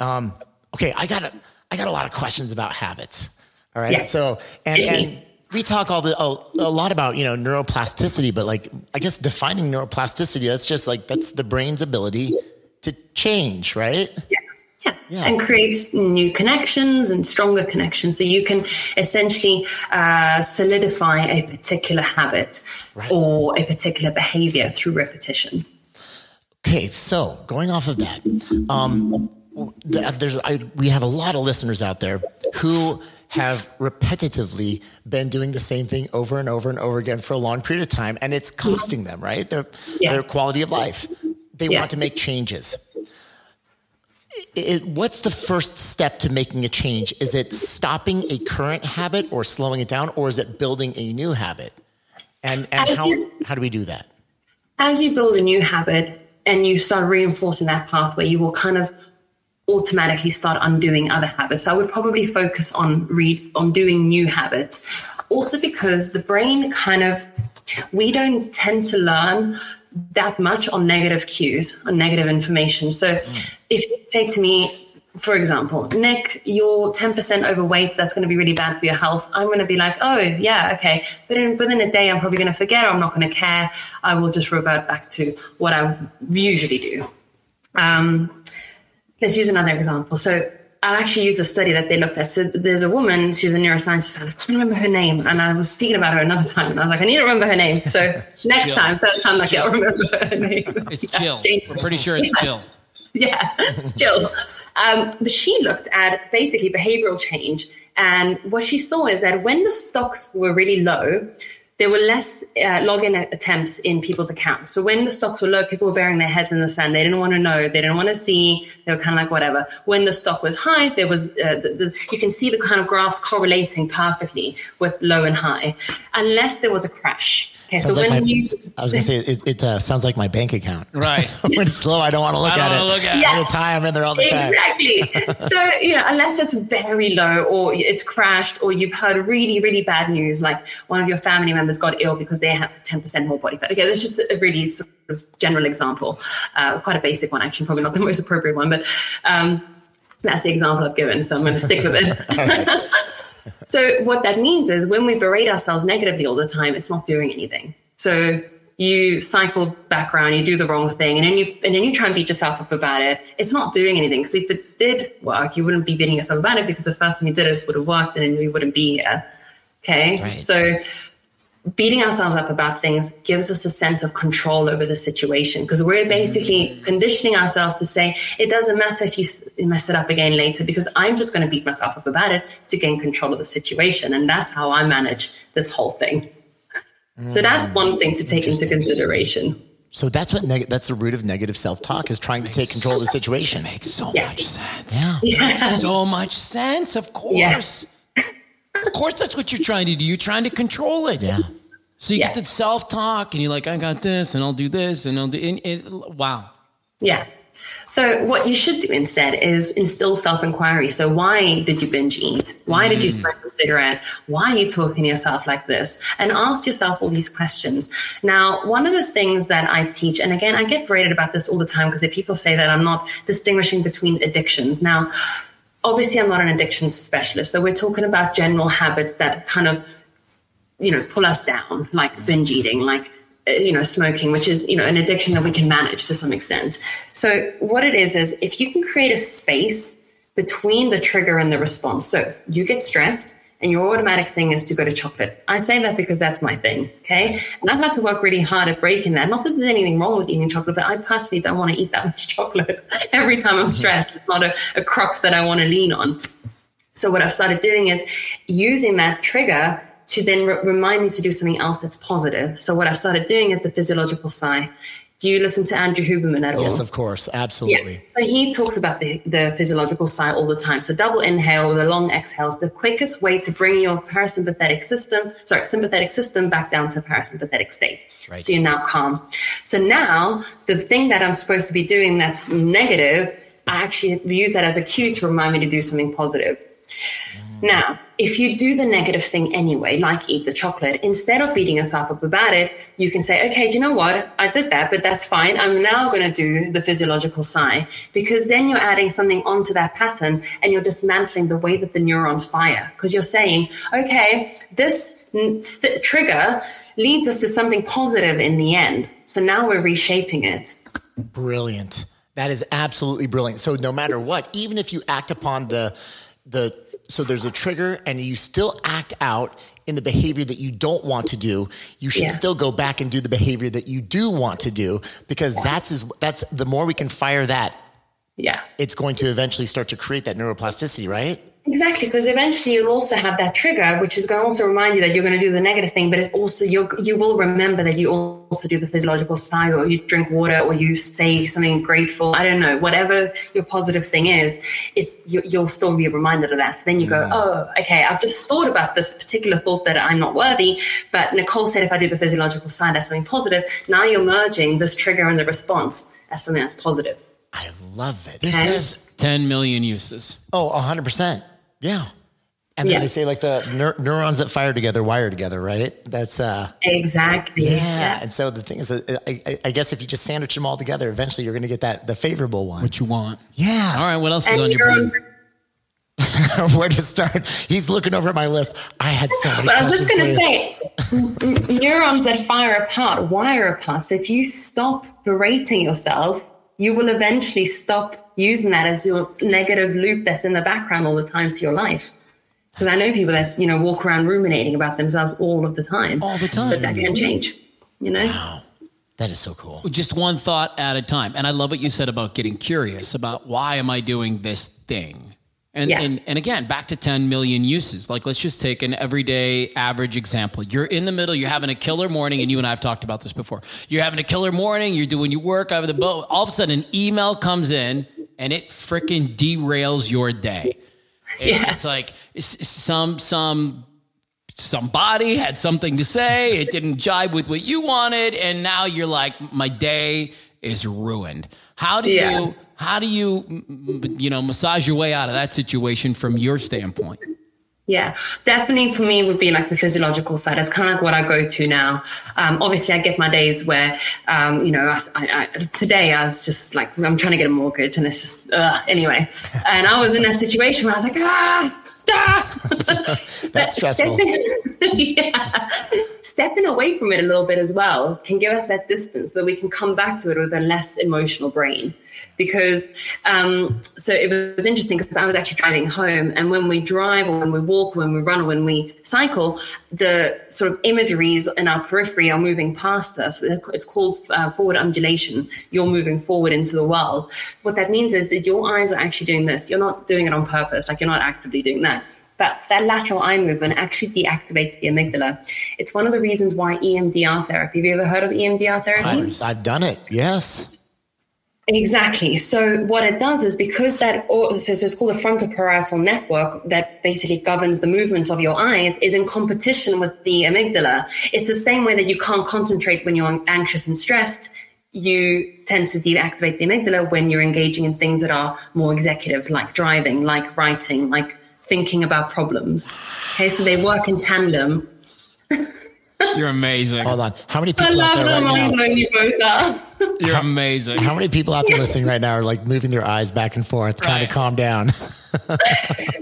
Um, okay, I got a, I got a lot of questions about habits. All right, yeah. so and and we talk all the a, a, lot about you know neuroplasticity, but like I guess defining neuroplasticity, that's just like that's the brain's ability to change, right? Yeah. Yeah. yeah. and creates new connections and stronger connections. So you can essentially uh, solidify a particular habit right. or a particular behavior through repetition. Okay, so going off of that, um, there's I, we have a lot of listeners out there who have repetitively been doing the same thing over and over and over again for a long period of time, and it's costing them right their yeah. their quality of life. They yeah. want to make changes. It, what's the first step to making a change? Is it stopping a current habit or slowing it down, or is it building a new habit? And and how you, how do we do that? As you build a new habit and you start reinforcing that pathway, you will kind of automatically start undoing other habits. So I would probably focus on read on doing new habits. Also because the brain kind of we don't tend to learn that much on negative cues, on negative information. So mm. if you say to me, for example, Nick, you're 10% overweight. That's going to be really bad for your health. I'm going to be like, oh, yeah, okay. But in, within a day, I'm probably going to forget or I'm not going to care. I will just revert back to what I usually do. Um, let's use another example. So I'll actually use a study that they looked at. So there's a woman, she's a neuroscientist, and I can't remember her name. And I was speaking about her another time, and I was like, I need to remember her name. So next Jill. time, third time, like, I'll remember her name. It's Jill. We're pretty sure it's Jill. Yeah, Jill. Um, but she looked at basically behavioral change. And what she saw is that when the stocks were really low, there were less uh, login attempts in people's accounts. So when the stocks were low, people were burying their heads in the sand. They didn't want to know. They didn't want to see. They were kind of like whatever. When the stock was high, there was uh, the, the, you can see the kind of graphs correlating perfectly with low and high, unless there was a crash. Okay, so like when my, you, I was going to say it, it uh, sounds like my bank account. Right. when it's low, I don't want to look at it. i Look at yeah. At the time, I'm in there all the time. Exactly. so you know, unless it's very low, or it's crashed, or you've heard really, really bad news, like one of your family members got ill because they have 10% more body fat. Okay, that's just a really sort of general example, uh, quite a basic one, actually, probably not the most appropriate one, but um, that's the example I've given. So I'm going to stick with it. So what that means is when we berate ourselves negatively all the time, it's not doing anything. So you cycle back around, you do the wrong thing, and then you and then you try and beat yourself up about it. It's not doing anything because if it did work, you wouldn't be beating yourself about it because the first time you did it would have worked, and then you wouldn't be here. Okay, right. so beating ourselves up about things gives us a sense of control over the situation because we're basically mm. conditioning ourselves to say it doesn't matter if you mess it up again later because I'm just going to beat myself up about it to gain control of the situation. And that's how I manage this whole thing. Mm. So that's one thing to take into consideration. So that's what neg- that's the root of negative self-talk is trying to take control of the situation. Makes so yeah. much sense. Yeah. yeah. So much sense. Of course. Yeah. Of course, that's what you're trying to do. You're trying to control it. Yeah. So you yes. get to self talk and you're like, I got this and I'll do this and I'll do it. Wow. Yeah. So what you should do instead is instill self-inquiry. So why did you binge eat? Why mm. did you mm. smoke a cigarette? Why are you talking to yourself like this? And ask yourself all these questions. Now, one of the things that I teach, and again, I get braided about this all the time because people say that I'm not distinguishing between addictions. Now, obviously I'm not an addiction specialist. So we're talking about general habits that kind of you know, pull us down, like binge eating, like uh, you know, smoking, which is, you know, an addiction that we can manage to some extent. So what it is is if you can create a space between the trigger and the response. So you get stressed and your automatic thing is to go to chocolate. I say that because that's my thing. Okay. And I've had to work really hard at breaking that. Not that there's anything wrong with eating chocolate, but I personally don't want to eat that much chocolate every time I'm stressed. It's not a, a crux that I want to lean on. So what I've started doing is using that trigger to then re- remind me to do something else that's positive. So what I started doing is the physiological sigh. Do you listen to Andrew Huberman at all? Yes, of course. Absolutely. Yeah. So he talks about the, the physiological sigh all the time. So double inhale with a long exhale is the quickest way to bring your parasympathetic system, sorry, sympathetic system back down to a parasympathetic state. Right. So you're now calm. So now the thing that I'm supposed to be doing that's negative, I actually use that as a cue to remind me to do something positive. Now, if you do the negative thing anyway, like eat the chocolate, instead of beating yourself up about it, you can say, okay, do you know what? I did that, but that's fine. I'm now going to do the physiological sigh because then you're adding something onto that pattern and you're dismantling the way that the neurons fire because you're saying, okay, this th- trigger leads us to something positive in the end. So now we're reshaping it. Brilliant. That is absolutely brilliant. So no matter what, even if you act upon the the so there's a trigger and you still act out in the behavior that you don't want to do, you should Yeah. still go back and do the behavior that you do want to do because that's is that's the more we can fire that, Yeah. it's going to eventually start to create that neuroplasticity, right? Exactly, because eventually you'll also have that trigger, which is going to also remind you that you're going to do the negative thing, but it's also you you will remember that you also do the physiological sigh, or you drink water, or you say something grateful. I don't know, whatever your positive thing is, it's you, you'll still be reminded of that. So then you go, oh, okay, I've just thought about this particular thought that I'm not worthy, but Nicole said if I do the physiological sigh, that's something positive. Now you're merging this trigger and the response as something that's positive. I love it. This Okay. has 10 million uses. Oh, 100%. Yeah. And then Yeah. they say like the neur- neurons that fire together wire together, right? That's uh Exactly. yeah. And so the thing is, that I, I, I guess if you just sandwich them all together, eventually you're going to get that the favorable one. What you want. yeah. All right, what else is on your brain? Where to start? He's looking over at my list. I had so many. But I was just going to questions for you. say, neurons that fire apart wire apart. So if you stop berating yourself, you will eventually stop using that as your negative loop that's in the background all the time to your life. Because I know people that you know walk around ruminating about themselves all of the time. All the time. But that can change. You know. That is so cool. Just one thought at a time. And I love what you said about getting curious about why am I doing this thing? And, Yeah. and and again, back to 10 million uses. Like let's just take an everyday average example. You're in the middle, you're having a killer morning, and you and I have talked about this before. You're having a killer morning, you're doing your work over the boat. All of a sudden, an email comes in and it freaking derails your day. It- Yeah. It's like some some somebody had something to say, it didn't jive with what you wanted, and now you're like, my day is ruined. How do Yeah. you how do you you know massage your way out of that situation from your standpoint? Yeah, definitely for me would be like the physiological sigh. It's kind of like what I go to now. Um, obviously, I get my days where, um, you know, I, I, today I was just like, I'm trying to get a mortgage and it's just, uh, anyway. And I was in that situation where I was like, ah, That's stressful. Stepping, yeah. Stepping away from it a little bit as well can give us that distance so that we can come back to it with a less emotional brain. Because, um, so it was interesting because I was actually driving home, and when we drive or when we walk, or when we run, or when we cycle, the sort of imageries in our periphery are moving past us. It's called uh, forward undulation. You're moving forward into the world. What that means is that your eyes are actually doing this. You're not doing it on purpose, like you're not actively doing that. But that lateral eye movement actually deactivates the amygdala. It's one of the reasons why EMDR therapy. Have you ever heard of EMDR therapy? I've, I've done it. Yes. Exactly. So what it does is because that, so it's called the frontoparietal network that basically governs the movement of your eyes is in competition with the amygdala. It's the same way that you can't concentrate when you're anxious and stressed. You tend to deactivate the amygdala when you're engaging in things that are more executive, like driving, like writing, like thinking about problems. Okay, so they work in tandem. You're amazing. Hold on. How many people out love there how right now? mind-blowing you both are. You're amazing. How many people out there listening right now are like moving their eyes back and forth, trying Right. to calm down?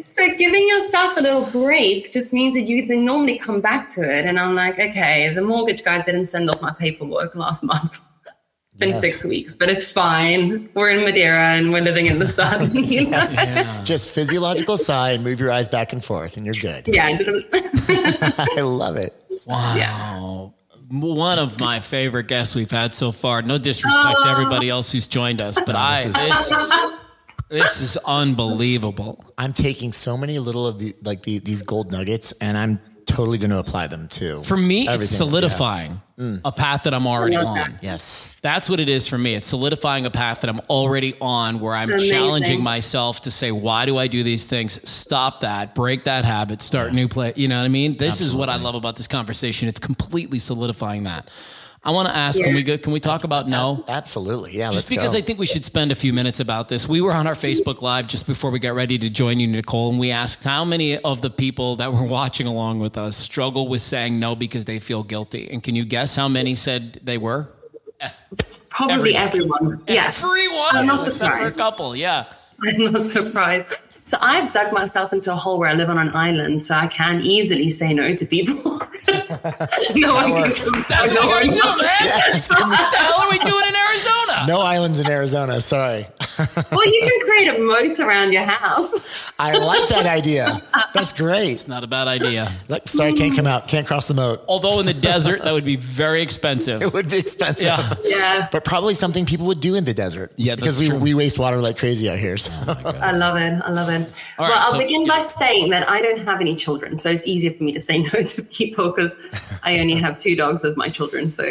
So giving yourself a little break just means that you can normally come back to it. And I'm like, okay, the mortgage guy didn't send off my paperwork last month. It's been Yes. six weeks, but it's fine. We're in Madeira and we're living in the sun. you know? Just physiological sigh and move your eyes back and forth, and you're good. Yeah. I love it. Wow. One of my favorite guests we've had so far. No disrespect to everybody oh. else who's joined us, but I this is this is unbelievable. I'm taking so many little of the like the, these gold nuggets, and I'm totally going to apply them too. For me, it's Everything, solidifying mm. a path that I'm already on. that. Yes. That's what it is for me. It's solidifying a path that I'm already on where I'm challenging myself to say, why do I do these things? Stop that, break that habit, start new play. You know what I mean? This is what I love about this conversation. It's completely solidifying that. I want to ask, Yeah. can we go, can we talk about no? Absolutely. Yeah. Just let's because go. I think we should spend a few minutes about this. We were on our Facebook Live just before we got ready to join you, Nicole, and we asked how many of the people that were watching along with us struggle with saying no because they feel guilty. And can you guess how many said they were? Probably Everyone. everyone. Yeah. Everyone. I'm not except for a couple. Yeah. I'm not surprised. So I've dug myself into a hole where I live on an island, so I can easily say no to people. no one can works. come That's to what no we're doing. Yes. What the hell are we doing in Arizona? no islands in Arizona. Sorry. Well, you can create a moat around your house. I like that idea. That's great. It's not a bad idea. Like, sorry, can't come out. Can't cross the moat. Although in the desert, that would be very expensive. It would be expensive. Yeah. Yeah, But probably something people would do in the desert. Yeah, because that's we, true. we waste water like crazy out here. So. I love it. I love it. All well, right, I'll so- begin by saying that I don't have any children, so it's easier for me to say no to people because I only have two dogs as my children. So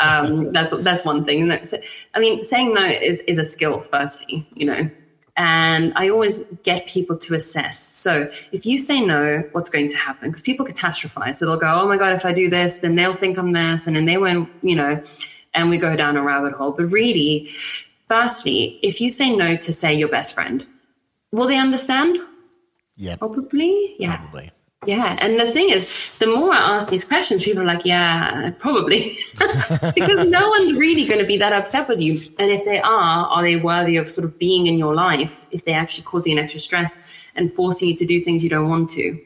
um, that's that's one thing. No, so- I mean, saying no is is a skill. Firstly, you know. And I always get people to assess. So if you say no, what's going to happen? Because people catastrophize. So they'll go, oh my God, if I do this, then they'll think I'm this. And then they won't, you know, and we go down a rabbit hole. But really, firstly, if you say no to, say, your best friend, will they understand? yeah, Probably. Yeah. probably. Yeah. And the thing is, the more I ask these questions, people are like, yeah, probably. because no one's really going to be that upset with you. And if they are, are they worthy of sort of being in your life if they're actually causing an extra stress and forcing you to do things you don't want to?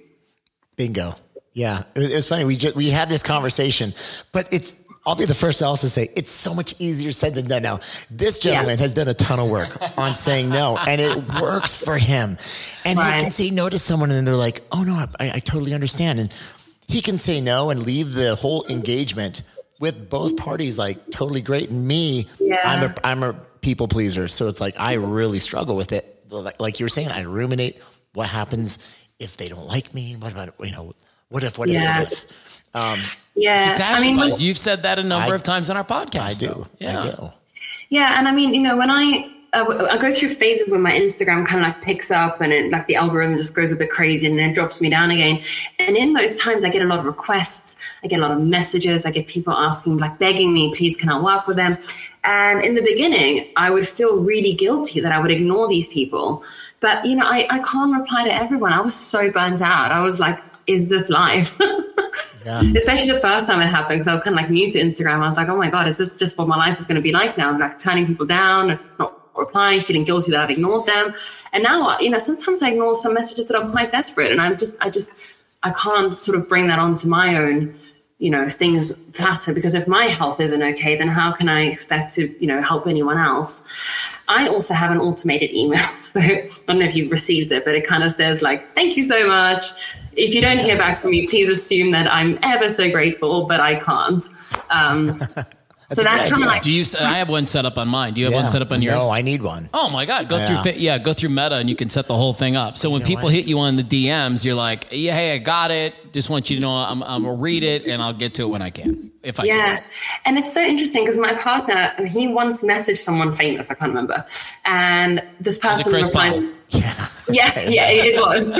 Bingo. Yeah, it was, it was funny. We just, we had this conversation, but it's. I'll be the first to also say it's so much easier said than done. Now, this gentleman Yeah. has done a ton of work on saying no, and it works for him. And he can say no to someone, and they're like, "Oh no, I, I totally understand." And he can say no and leave the whole engagement with both parties like totally great. And me, Yeah. I'm a I'm a people pleaser, so it's like I really struggle with it. Like, like you were saying, I ruminate. What happens if they don't like me? What about you know? What if? What Yeah. if? What if? Um, Yeah. I mean, Catastrophize. You've said that a number I- of times on our podcast. I do. though. Yeah. I do. Yeah, and I mean, you know, when I uh, I go through phases where my Instagram kind of like picks up and it, like the algorithm just goes a bit crazy and then drops me down again. And in those times, I get a lot of requests, I get a lot of messages, I get people asking, like begging me, please, can I work with them? And in the beginning, I would feel really guilty that I would ignore these people. But, you know, I, I can't reply to everyone. I was so burnt out. I was like, is this life? Yeah. especially the first time it happened because I was kind of like new to Instagram. I was like, oh my God, is this just what my life is going to be like now? like turning people down, not replying, feeling guilty that I've ignored them. And now, uh, you know, sometimes I ignore some messages that are quite desperate and I'm just, I just, I can't sort of bring that onto my own, you know, things platter because if my health isn't okay, then how can I expect to, you know, help anyone else? I also have an automated email. So I don't know if you've received it, but it kind of says like, thank you so much. If you don't hear back from me, please assume that I'm ever so grateful, but I can't. Um, so that's kind of like, Do you? I have one set up on mine. Do you have one set up on yours? No, I need one. Oh my God! Go Yeah. through yeah, go through Meta and you can set the whole thing up. So when people what? hit you on the DMs, you're like, yeah, hey, I got it. Just want you to know I'm, I'm gonna read it and I'll get to it when I can, if I yeah. can. And it's so interesting because my partner, he once messaged someone famous, I can't remember. And this it person Chris replied, Paul? Yeah, yeah, it was.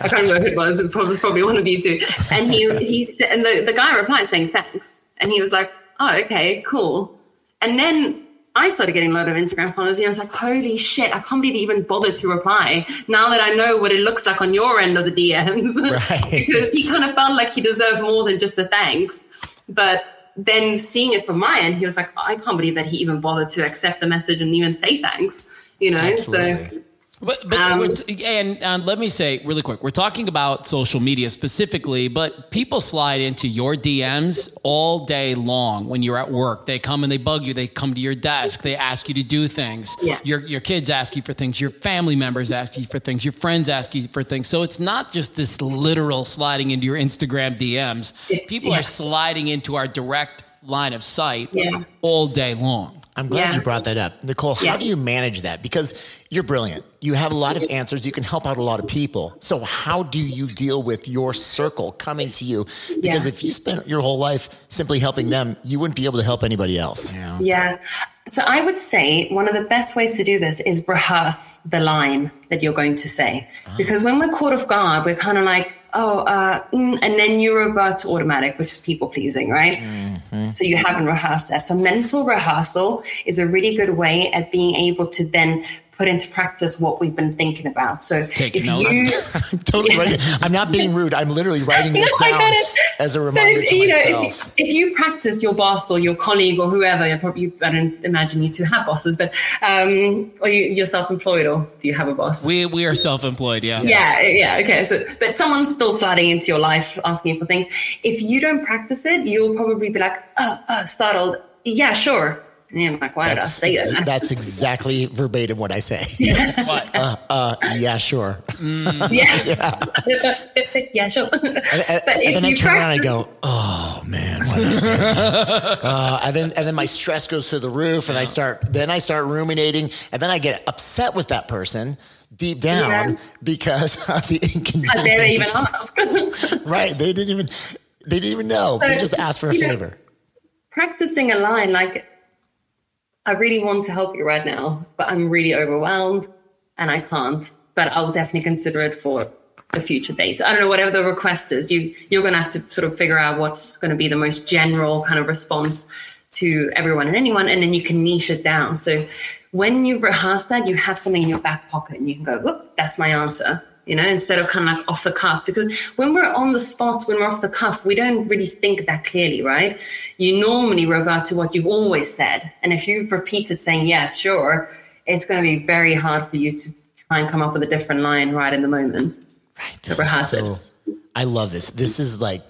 I can't remember who it was. It probably probably one of you two. And he he said, and the, the guy replied saying thanks, and he was like, oh, okay, cool. And then I started getting a lot of Instagram followers, and I was like, holy shit, I can't believe he even bothered to reply. Now that I know what it looks like on your end of the DMs, Right. because he kind of felt like he deserved more than just a thanks, but. Then seeing it from my end, he was like, I can't believe that he even bothered to accept the message and even say thanks. You know, so Absolutely. But, but Um, t- and, and let me say really quick, we're talking about social media specifically, but people slide into your DMs all day long when you're at work. They come and they bug you. They come to your desk. They ask you to do things. Yeah. Your your kids ask you for things. Your family members ask you for things. Your friends ask you for things. So it's not just this literal sliding into your Instagram DMs. It's- people yeah. are sliding into our direct line of sight Yeah. all day long. I'm glad Yeah. you brought that up. Nicole, how Yeah. do you manage that? Because you're brilliant. You have a lot of answers. You can help out a lot of people. So how do you deal with your circle coming to you? Because Yeah. if you spent your whole life simply helping them, you wouldn't be able to help anybody else. Yeah. yeah. So I would say one of the best ways to do this is rehearse the line that you're going to say. Ah. Because when we're caught off guard, we're kind of like, oh, uh, mm, and then you revert to automatic, which is people pleasing, right? Mm-hmm. So you haven't rehearsed that. So mental rehearsal is a really good way at being able to then put into practice what we've been thinking about. So Take if notes. you I'm totally. I'm not being rude. I'm literally writing this No, down as a So, reminder to you know, myself. if, if you practice your boss or your colleague or whoever, you're probably, I don't imagine you two have bosses, but, um, or you, you're self-employed or do you have a boss? We we are self-employed. Yeah. yeah, yeah, okay. So, but someone's still sliding into your life, asking for things. If you don't practice it, you'll probably be like, uh, uh, startled. Yeah, sure. And you're like, why did I That's, say that? that's exactly verbatim what I say. What? Uh, yeah, sure. Yes. Yeah, sure. And, but and if then I turn around and I go, oh man, what is it? uh, and then and then my stress goes to the roof, and I start then I start ruminating, and then I get upset with that person deep down Yeah. because of the inconvenience. how dare they even ask? Right? They didn't even they didn't even know. they just asked for a you know, favor. practicing a line like i really want to help you right now but i'm really overwhelmed and i can't but i'll definitely consider it for a future date. I don't know whatever the request is you you're going to have to sort of figure out what's going to be the most general kind of response to everyone and anyone and then you can niche it down. So when you've rehearsed that you have something in your back pocket and you can go whoop that's my answer you know, instead of kind of like off the cuff. Because when we're on the spot, when we're off the cuff, we don't really think that clearly, right? You normally revert to what you've always said. And if you've repeated saying, yes, sure, it's going to be very hard for you to try and come up with a different line right in the moment. Right. To This rehearse is. I love this. This is like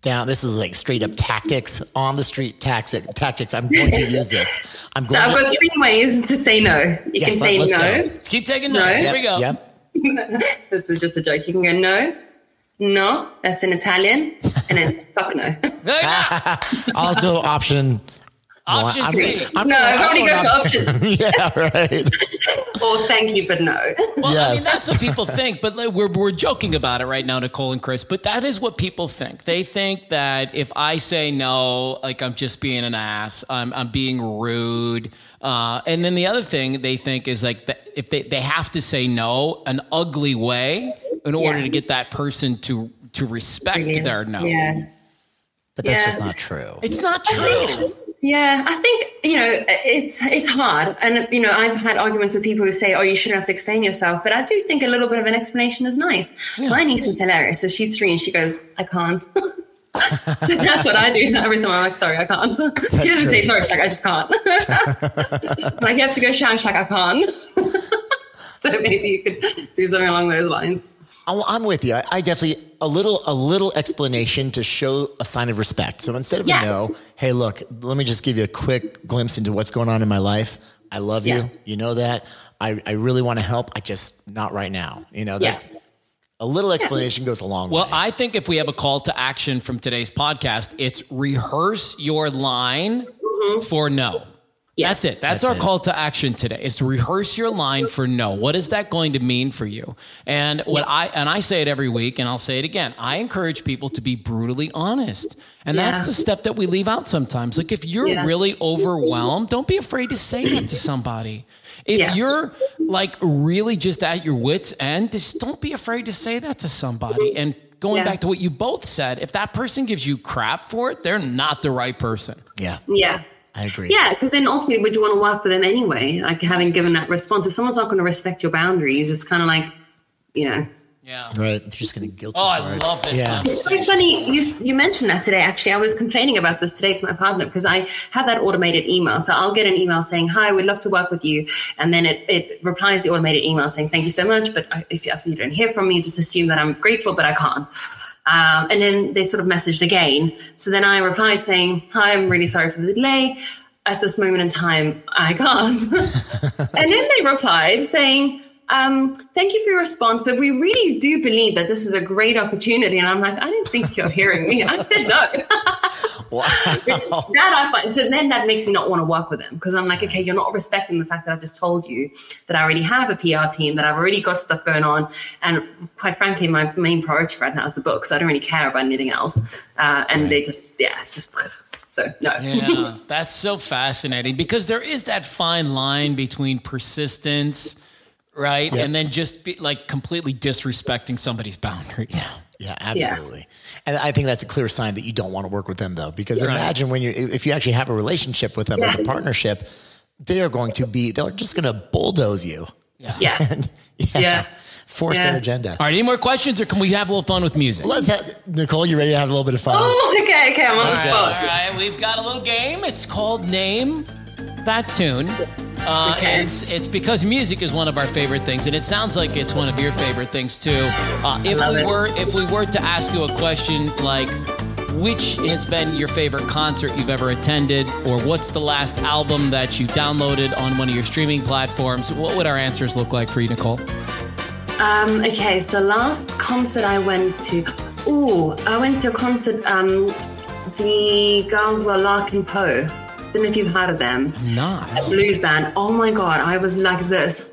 down. This is like straight up tactics on the street tactics. Tactics. I'm going to use this. I'm So. I've to, got three ways to say no. You Yes, can say let- let's no. go. Keep taking No. notes. Here we go. Yep. this is just a joke. You can go no, no, that's in Italian, and then fuck no. There you go. I'll go option. one. Option I'm- C. I'm no, gonna- I've I'm already going got the option. yeah, right. or thank you, but no. Well, I mean, Yes. that's what people think, but like, we're, we're joking about it right now, Nicole and Chris, but that is what people think. They think that if I say no, like I'm just being an ass, I'm, I'm being rude. Uh, and then the other thing they think is like that if they, they have to say no an ugly way in order Yeah. to get that person to, to respect their no. Yeah. But that's Yeah. just not true. It's not true. Yeah, I think you know it's it's hard, and you know I've had arguments with people who say, "Oh, you shouldn't have to explain yourself," but I do think a little bit of an explanation is nice. My niece is hilarious, so she's three and she goes, "I can't." so that's what I do every time. I'm like, "Sorry, I can't." she doesn't say sorry. She's like, "I just can't." like you have to go shower. She's like, "I can't." so maybe you could do something along those lines. I'm I'm with you. I, definitely a little a little explanation to show a sign of respect. So instead of Yeah. a no, hey, look, let me just give you a quick glimpse into what's going on in my life. I love you. You know that. I, I really want to help. I just not right now. You know that Yeah. A little explanation goes a long Well, way. Well, I think if we have a call to action from today's podcast, it's rehearse your line mm-hmm. for no. Yeah. That's it. That's, That's our it. call to action today. Is to rehearse your line for no. What is that going to mean for you? And what I and I say it every week, and I'll say it again. I encourage people to be brutally honest, and that's the step that we leave out sometimes. Like if you're Yeah. really overwhelmed, don't be afraid to say that to somebody. If Yeah. you're like really just at your wits end, just don't be afraid to say that to somebody. And going Yeah. back to what you both said, if that person gives you crap for it, they're not the right person. yeah, Yeah. I agree. Yeah, because then ultimately, would you want to work with them anyway? Like having given that response, if someone's not going to respect your boundaries, it's kind of like, you know. Yeah. Right. You're just gonna guilt you Oh, for I it. love this. Yeah. It's so funny you you mentioned that today. Actually, I was complaining about this today to my partner because I have that automated email. So I'll get an email saying, "Hi, we'd love to work with you," and then it, it replies the automated email saying, "Thank you so much, but if if you don't hear from me, just assume that I'm grateful, but I can't." Um, and then they sort of messaged again. So then I replied saying, "Hi, I'm really sorry for the delay. At this moment in time, I can't." and then they replied saying. Um, thank you for your response, but we really do believe that this is a great opportunity. And I'm like, I didn't think you're hearing me. I said no. Wow. That I find so then that makes me not want to work with them because I'm like, okay, you're not respecting the fact that I've just told you that I already have a PR team, that I've already got stuff going on, and quite frankly, my main priority right now is the book, so I don't really care about anything else. Uh, and they just, yeah, just so no. Yeah, that's so fascinating because there is that fine line between persistence, right, Yep. and then just be, like completely disrespecting somebody's boundaries. Yeah, Yeah, absolutely. And I think that's a clear sign that you don't want to work with them though, because imagine when you if you actually have a relationship with them, like a partnership, they are going to be they're just going to bulldoze you. Yeah. And yeah, Yeah. force Yeah. their agenda. All right, any more questions, or can we have a little fun with music? Let's have Nicole. You ready to have a little bit of fun? Oh, okay, okay. I'm on the spot. right, we've got a little game. It's called Name That Tune. Uh. It's it's because music is one of our favorite things, and it sounds like it's one of your favorite things too. Uh, if we it. were if we were to ask you a question like, which has been your favorite concert you've ever attended, or what's the last album that you downloaded on one of your streaming platforms, what would our answers look like for you, Nicole? Um, okay, so last concert I went to, ooh, I went to a concert. Um, the girls were Larkin Poe. Don't if you've heard of them. Not. A blues band. Oh my god, I was like this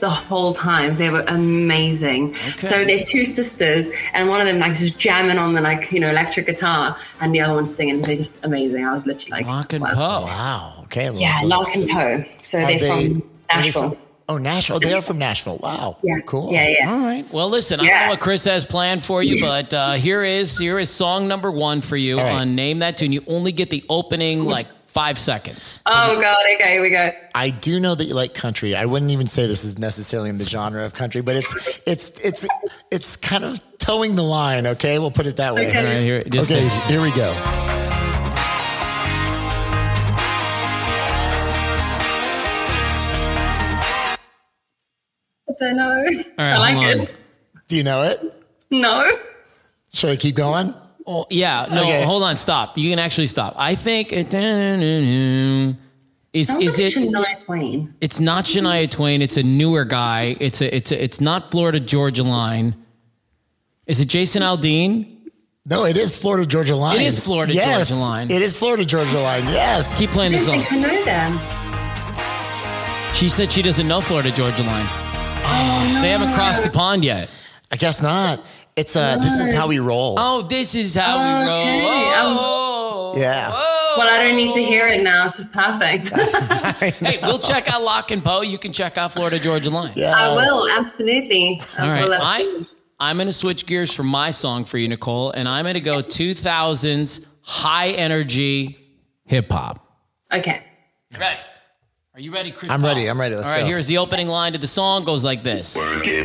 the whole time. They were amazing. So they're two sisters, and one of them like just jamming on the like you know electric guitar, and the other one singing. They're just amazing. I was literally like, Larkin wow. Poe. Wow. Okay. well, Yeah, do- and Poe. So they're they- from are they Nashville. from- oh, Nashville. They are from Nashville. Wow. Yeah, Cool. Yeah, yeah. All right. Well, listen, I don't know what Chris has planned for you, but uh, here is here is song number one for you All right. on Name That Tune. You only get the opening like five seconds. Oh god. Okay, here we go. I do know that you like country. I wouldn't even say this is necessarily in the genre of country, but it's it's it's it's kind of towing the line. Okay, we'll put it that way. Okay. All right, here, just Okay, here we go. I don't know. All right, I like it. Do you know it? No. Should I keep going? Oh, yeah, no, Okay. hold on, stop. You can actually stop. I think it is Sounds is like it? Shania Twain. It's not Shania Twain. It's a newer guy. It's a it's a, it's not Florida Georgia Line. Is it Jason Aldean? No, it is Florida Georgia Line. It is Florida yes, Georgia Line. It is Florida Georgia Line. Yes. Keep playing I the don't song. think I know them. She said she doesn't know Florida Georgia Line. Oh, They haven't crossed the pond yet. I guess not. It's a. this is how we roll. Oh, this is how we Okay. roll. Um, oh. Yeah. Well, I don't need to hear it now. This is perfect. Hey, we'll check out Larkin Poe. You can check out Florida Georgia Line. Yes. I will, absolutely. All right. Well, I, I'm going to switch gears from my song for you, Nicole, and I'm going to go 2000s high energy hip hop. Okay. Ready? Are you ready, Chris? I'm Paul? ready, I'm ready, let's All right, go. here's the opening line to the song. Goes like this. Work it,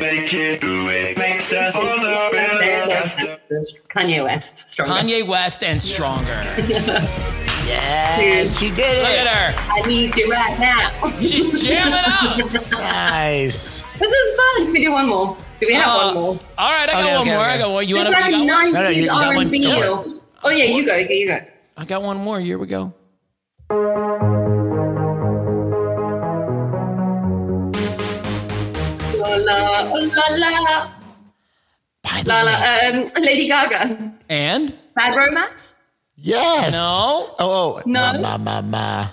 Kanye West, stronger. Kanye West and Stronger. Yes, she did Look it. at her. I need you right now. She's jamming up. Nice. This is fun. Can we do one more? Do we have Uh, one more? All right, I got Okay, one okay, more. I got one. You want to? like You a got one? No, no, you- 90s you got one. R&B. Go for it. or- Oh yeah, you go. You go. You go. I got one more. Here we go. La la la la By the la way. Um, Lady Gaga. And Bad Romance. yes. No. Oh, oh. No. Ma, ma, ma, ma.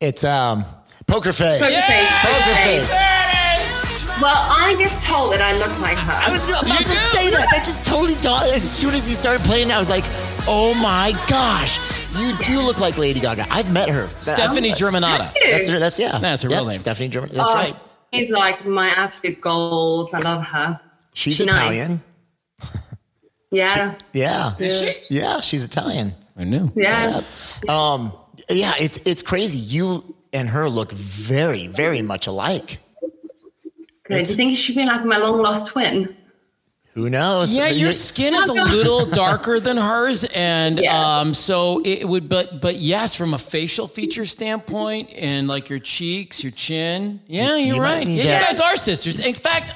It's um poker face. Poker face. Poker face. There. Well, I get told that I look like her. I was about You to do? say that. That just totally dawned. As soon as he started playing, I was like, "Oh my gosh, you do look like Lady Gaga." I've met her. Stefani Germanotta. That's her. That's yeah. That's her Yep, real name. Stefani German. That's Oh, right. She's like my absolute goals. I love her. She's she's nice. Italian. Yeah. Yeah. Is she? Yeah, she's Italian. I knew. Yeah. Um, yeah, it's it's crazy. You and her look very, very much alike. Good. Do you think you should be like my long lost twin? Who knows? Yeah, your skin is a little darker than hers, and Yeah. um, so it would. But but yes, from a facial feature standpoint, and like your cheeks, your chin. Yeah, You- you're you right. Yeah, that. you guys are sisters. In fact,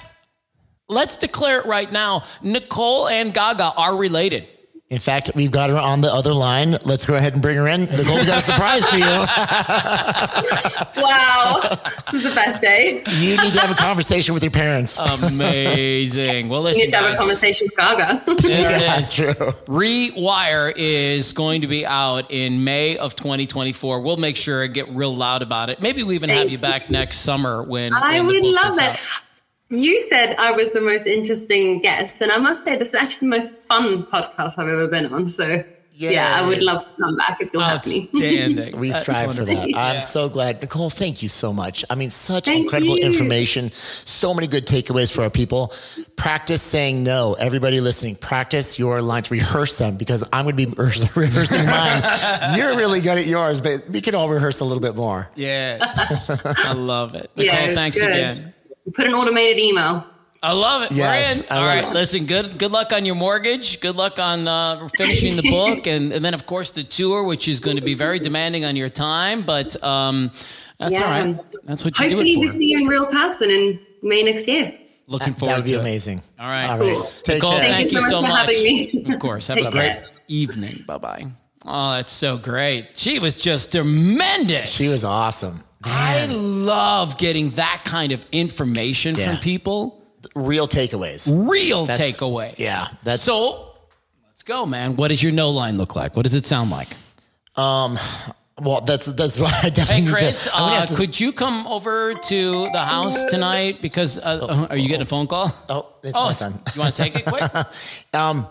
let's declare it right now: Nicole and Gaga are related. In fact, we've got her on the other line. Let's go ahead and bring her in. Nicole, we got a surprise for you. Wow. this is the best day. You need to have a conversation with your parents. Amazing. Well, listen. You listen, need to have a conversation with Gaga. there yeah, is. true. Rewire is going to be out in May of 2024. We'll make sure and get real loud about it. Maybe we even have you back next summer when I when the would book love gets it. out. You said I was the most interesting guest, and I must say this is actually the most fun podcast I've ever been on. So yeah, I would love to come back if you'll have me. Outstanding. We That's strive for that. I'm Yeah. so glad. Nicole, thank you so much. I mean, such Thank incredible you. information. So many good takeaways for our people. Practice saying no. Everybody listening, practice your lines, rehearse them because I'm going to be rehears- rehearsing mine. You're really good at yours, but we can all rehearse a little bit more. Yeah, I love it. Nicole, Yeah, thanks good. again. Put an automated email. I love it. Yes, We're in. I All love right. it. Listen, good good luck on your mortgage. Good luck on uh, finishing the book. And, and then, of course, the tour, which is going to be very demanding on your time. But um, that's all Yeah. right. That's what you do Hopefully, it we see you in real person in May next year. Looking forward. To That would be to it. amazing. All right. All right. Cool. Take Nicole, care. thank, Thank you you so so much for much. having me. Of course. Have a great care. evening. Bye bye. Oh, that's so great. She was just tremendous. She was awesome. I love getting that kind of information Yeah. from people. Real takeaways. Real That's- takeaways. yeah, that's- so. Let's go, man. What does your no line look like? What does it sound like? Um well, that's that's why I definitely Hey, Chris, to. Uh, to- could you come over to the house tonight? Because uh, are you getting a phone call? oh, it's oh, my son. you want to take it quick? Um,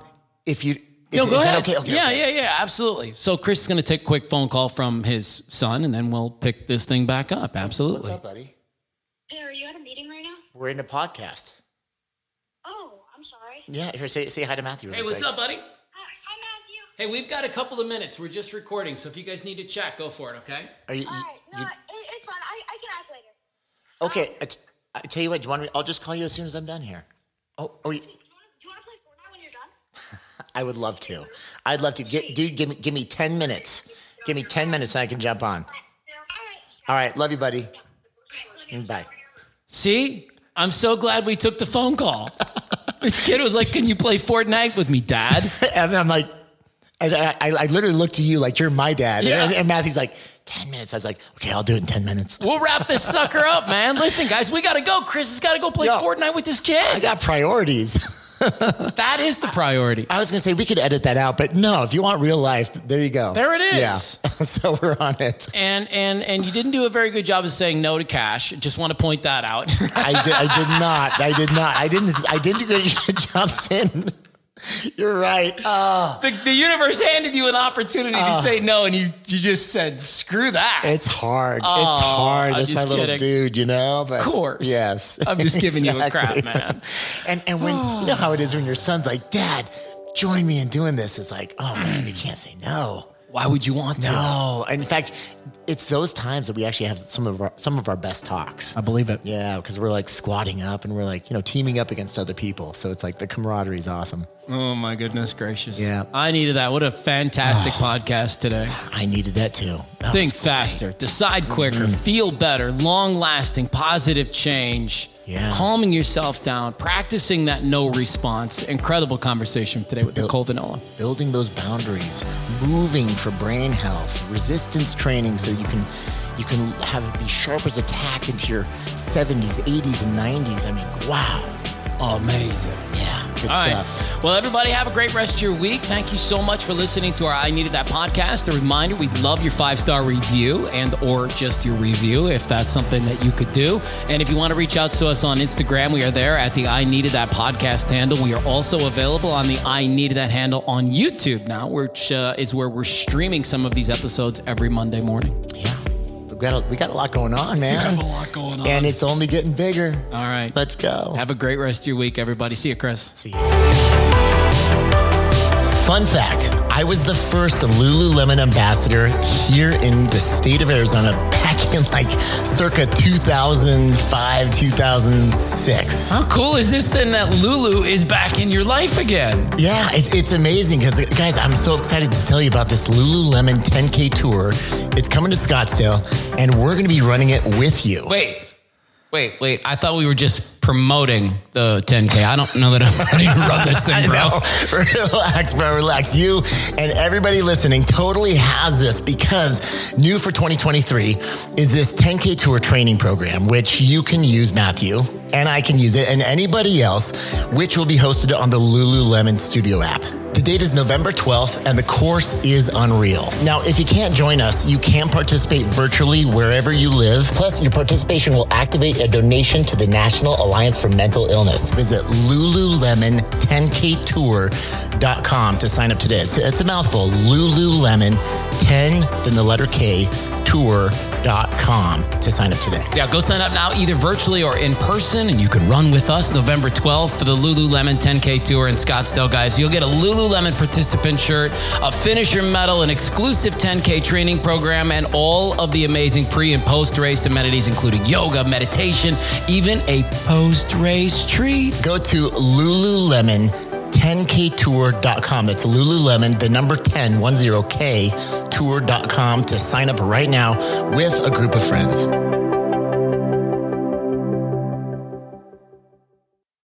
if you, if, No, is go that ahead. okay? Okay. yeah, okay. yeah, yeah, absolutely. So Chris is going to take a quick phone call from his son, and then we'll pick this thing back up. Absolutely. What's up, buddy? Hey, are you at a meeting right now? We're in a podcast. Oh, I'm sorry. Yeah, here, say say hi to Mathew. Hey, really what's quick. up, buddy? Hi, hi Mathew. Hey, we've got a couple of minutes. We're just recording, so if you guys need to chat, go for it. Okay. Are you, All you- right, no, you- it's fine. I, I can ask later. okay? Um, I, t- I tell you what. Do you want me? I'll just call you as soon as I'm done here. Oh, oh, you- Do you want to do you want to play Fortnite when you're done? I would love to. I'd love to. Get, dude, give me give me ten minutes. Give me ten minutes, and I can jump on. All right. Love you, buddy. Mm, Bye. See, I'm so glad we took the phone call. this kid was like, "Can you play Fortnite with me, Dad?" And I'm like, and I, I, I literally looked to you like you're my dad. Yeah. And, and Mathew's like, 10 minutes. I was like, okay, I'll do it in 10 minutes. We'll wrap this sucker up, man. Listen, guys, we got to go. Chris has got to go play Yo. Fortnite with this kid. I got priorities. That is the priority. I was going to say we could edit that out, but no, if you want real life, there you go. There it is. Yeah. so we're on it. And and and you didn't do a very good job of saying no to cash. Just want to point that out. I did, I did not. I did not. I didn't. I didn't do a good job saying. You're right. Oh, the, the universe handed you an opportunity to ah. say no, and you you just said screw that. it's hard. it's Oh, hard. I'm That's my just little kidding. dude, you know. But Of course. yes. I'm just giving you a crap, man. And and when you know how it is when your son's like, Dad, join me in doing this. It's like, oh man, you can't say no. Why would you want to? No. In fact, it's those times that we actually have some of our some of our best talks. I believe it. Yeah, because we're like squatting up and we're like, you know, teaming up against other people. So it's like the camaraderie is awesome. Oh my goodness gracious. Yeah. I needed that. What a fantastic podcast today. I needed that too. That Think faster, decide quicker, mm-hmm. feel better, long lasting, positive change. Yeah. Calming yourself down, practicing that no response. Incredible conversation today with Nicole Vignola. building those boundaries, moving for brain health, resistance training so you can you can have it be sharp as a tack into your 70s, 80s, and 90s. I mean, wow. Amazing. Yeah, good All right. stuff. Well, everybody, have a great rest of your week. Thank you so much for listening to our I Needed That podcast. A reminder, we'd love your five-star review and or just your review if that's something that you could do. And if you want to reach out to us on Instagram, we are there at the I Needed That podcast handle. We are also available on the I Needed That handle on YouTube now, which uh, is where we're streaming some of these episodes every Monday morning. Yeah. Got a, we got a lot going on, man. We got a lot going on. And it's only getting bigger. All right. Let's go. Have a great rest of your week, everybody. See you, Chris. See you. Fun fact I was the first Lululemon ambassador here in the state of Arizona in like circa 2005, 2006. How cool is this then that Lulu is back in your life again? Yeah, it's, it's amazing because, guys, I'm so excited to tell you about this Lululemon 10K tour. It's coming to Scottsdale, and we're going to be running it with you. Wait, wait, wait. I thought we were just promoting the 10K. I don't know that I'm ready to run this thing, bro. relax, bro. Relax. You and everybody listening totally has this because new for 2023 is this 10K tour training program, which you can use, Mathew, and I can use it, and anybody else, which will be hosted on the Lululemon Studio app. The date is November 12th, and the course is unreal. Now, if you can't join us, you can participate virtually wherever you live. Plus, your participation will activate a donation to the National Alliance for Mental Illness. Visit lululemon10ktour.com to sign up today. It's, it's a mouthful. Lululemon 10, then the letter K, tour.com to sign up today. Yeah, go sign up now, either virtually or in person, and you can run with us November 12th for the Lululemon 10K Tour in Scottsdale, guys. You'll get a Lululemon participant shirt, a finisher medal, an exclusive 10K training program, and all of the amazing pre and post race amenities, including yoga, meditation, even a post race treat. Go to Lululemon 10ktour.com. That's Lululemon, the number 10, 10K tour.com to sign up right now with a group of friends.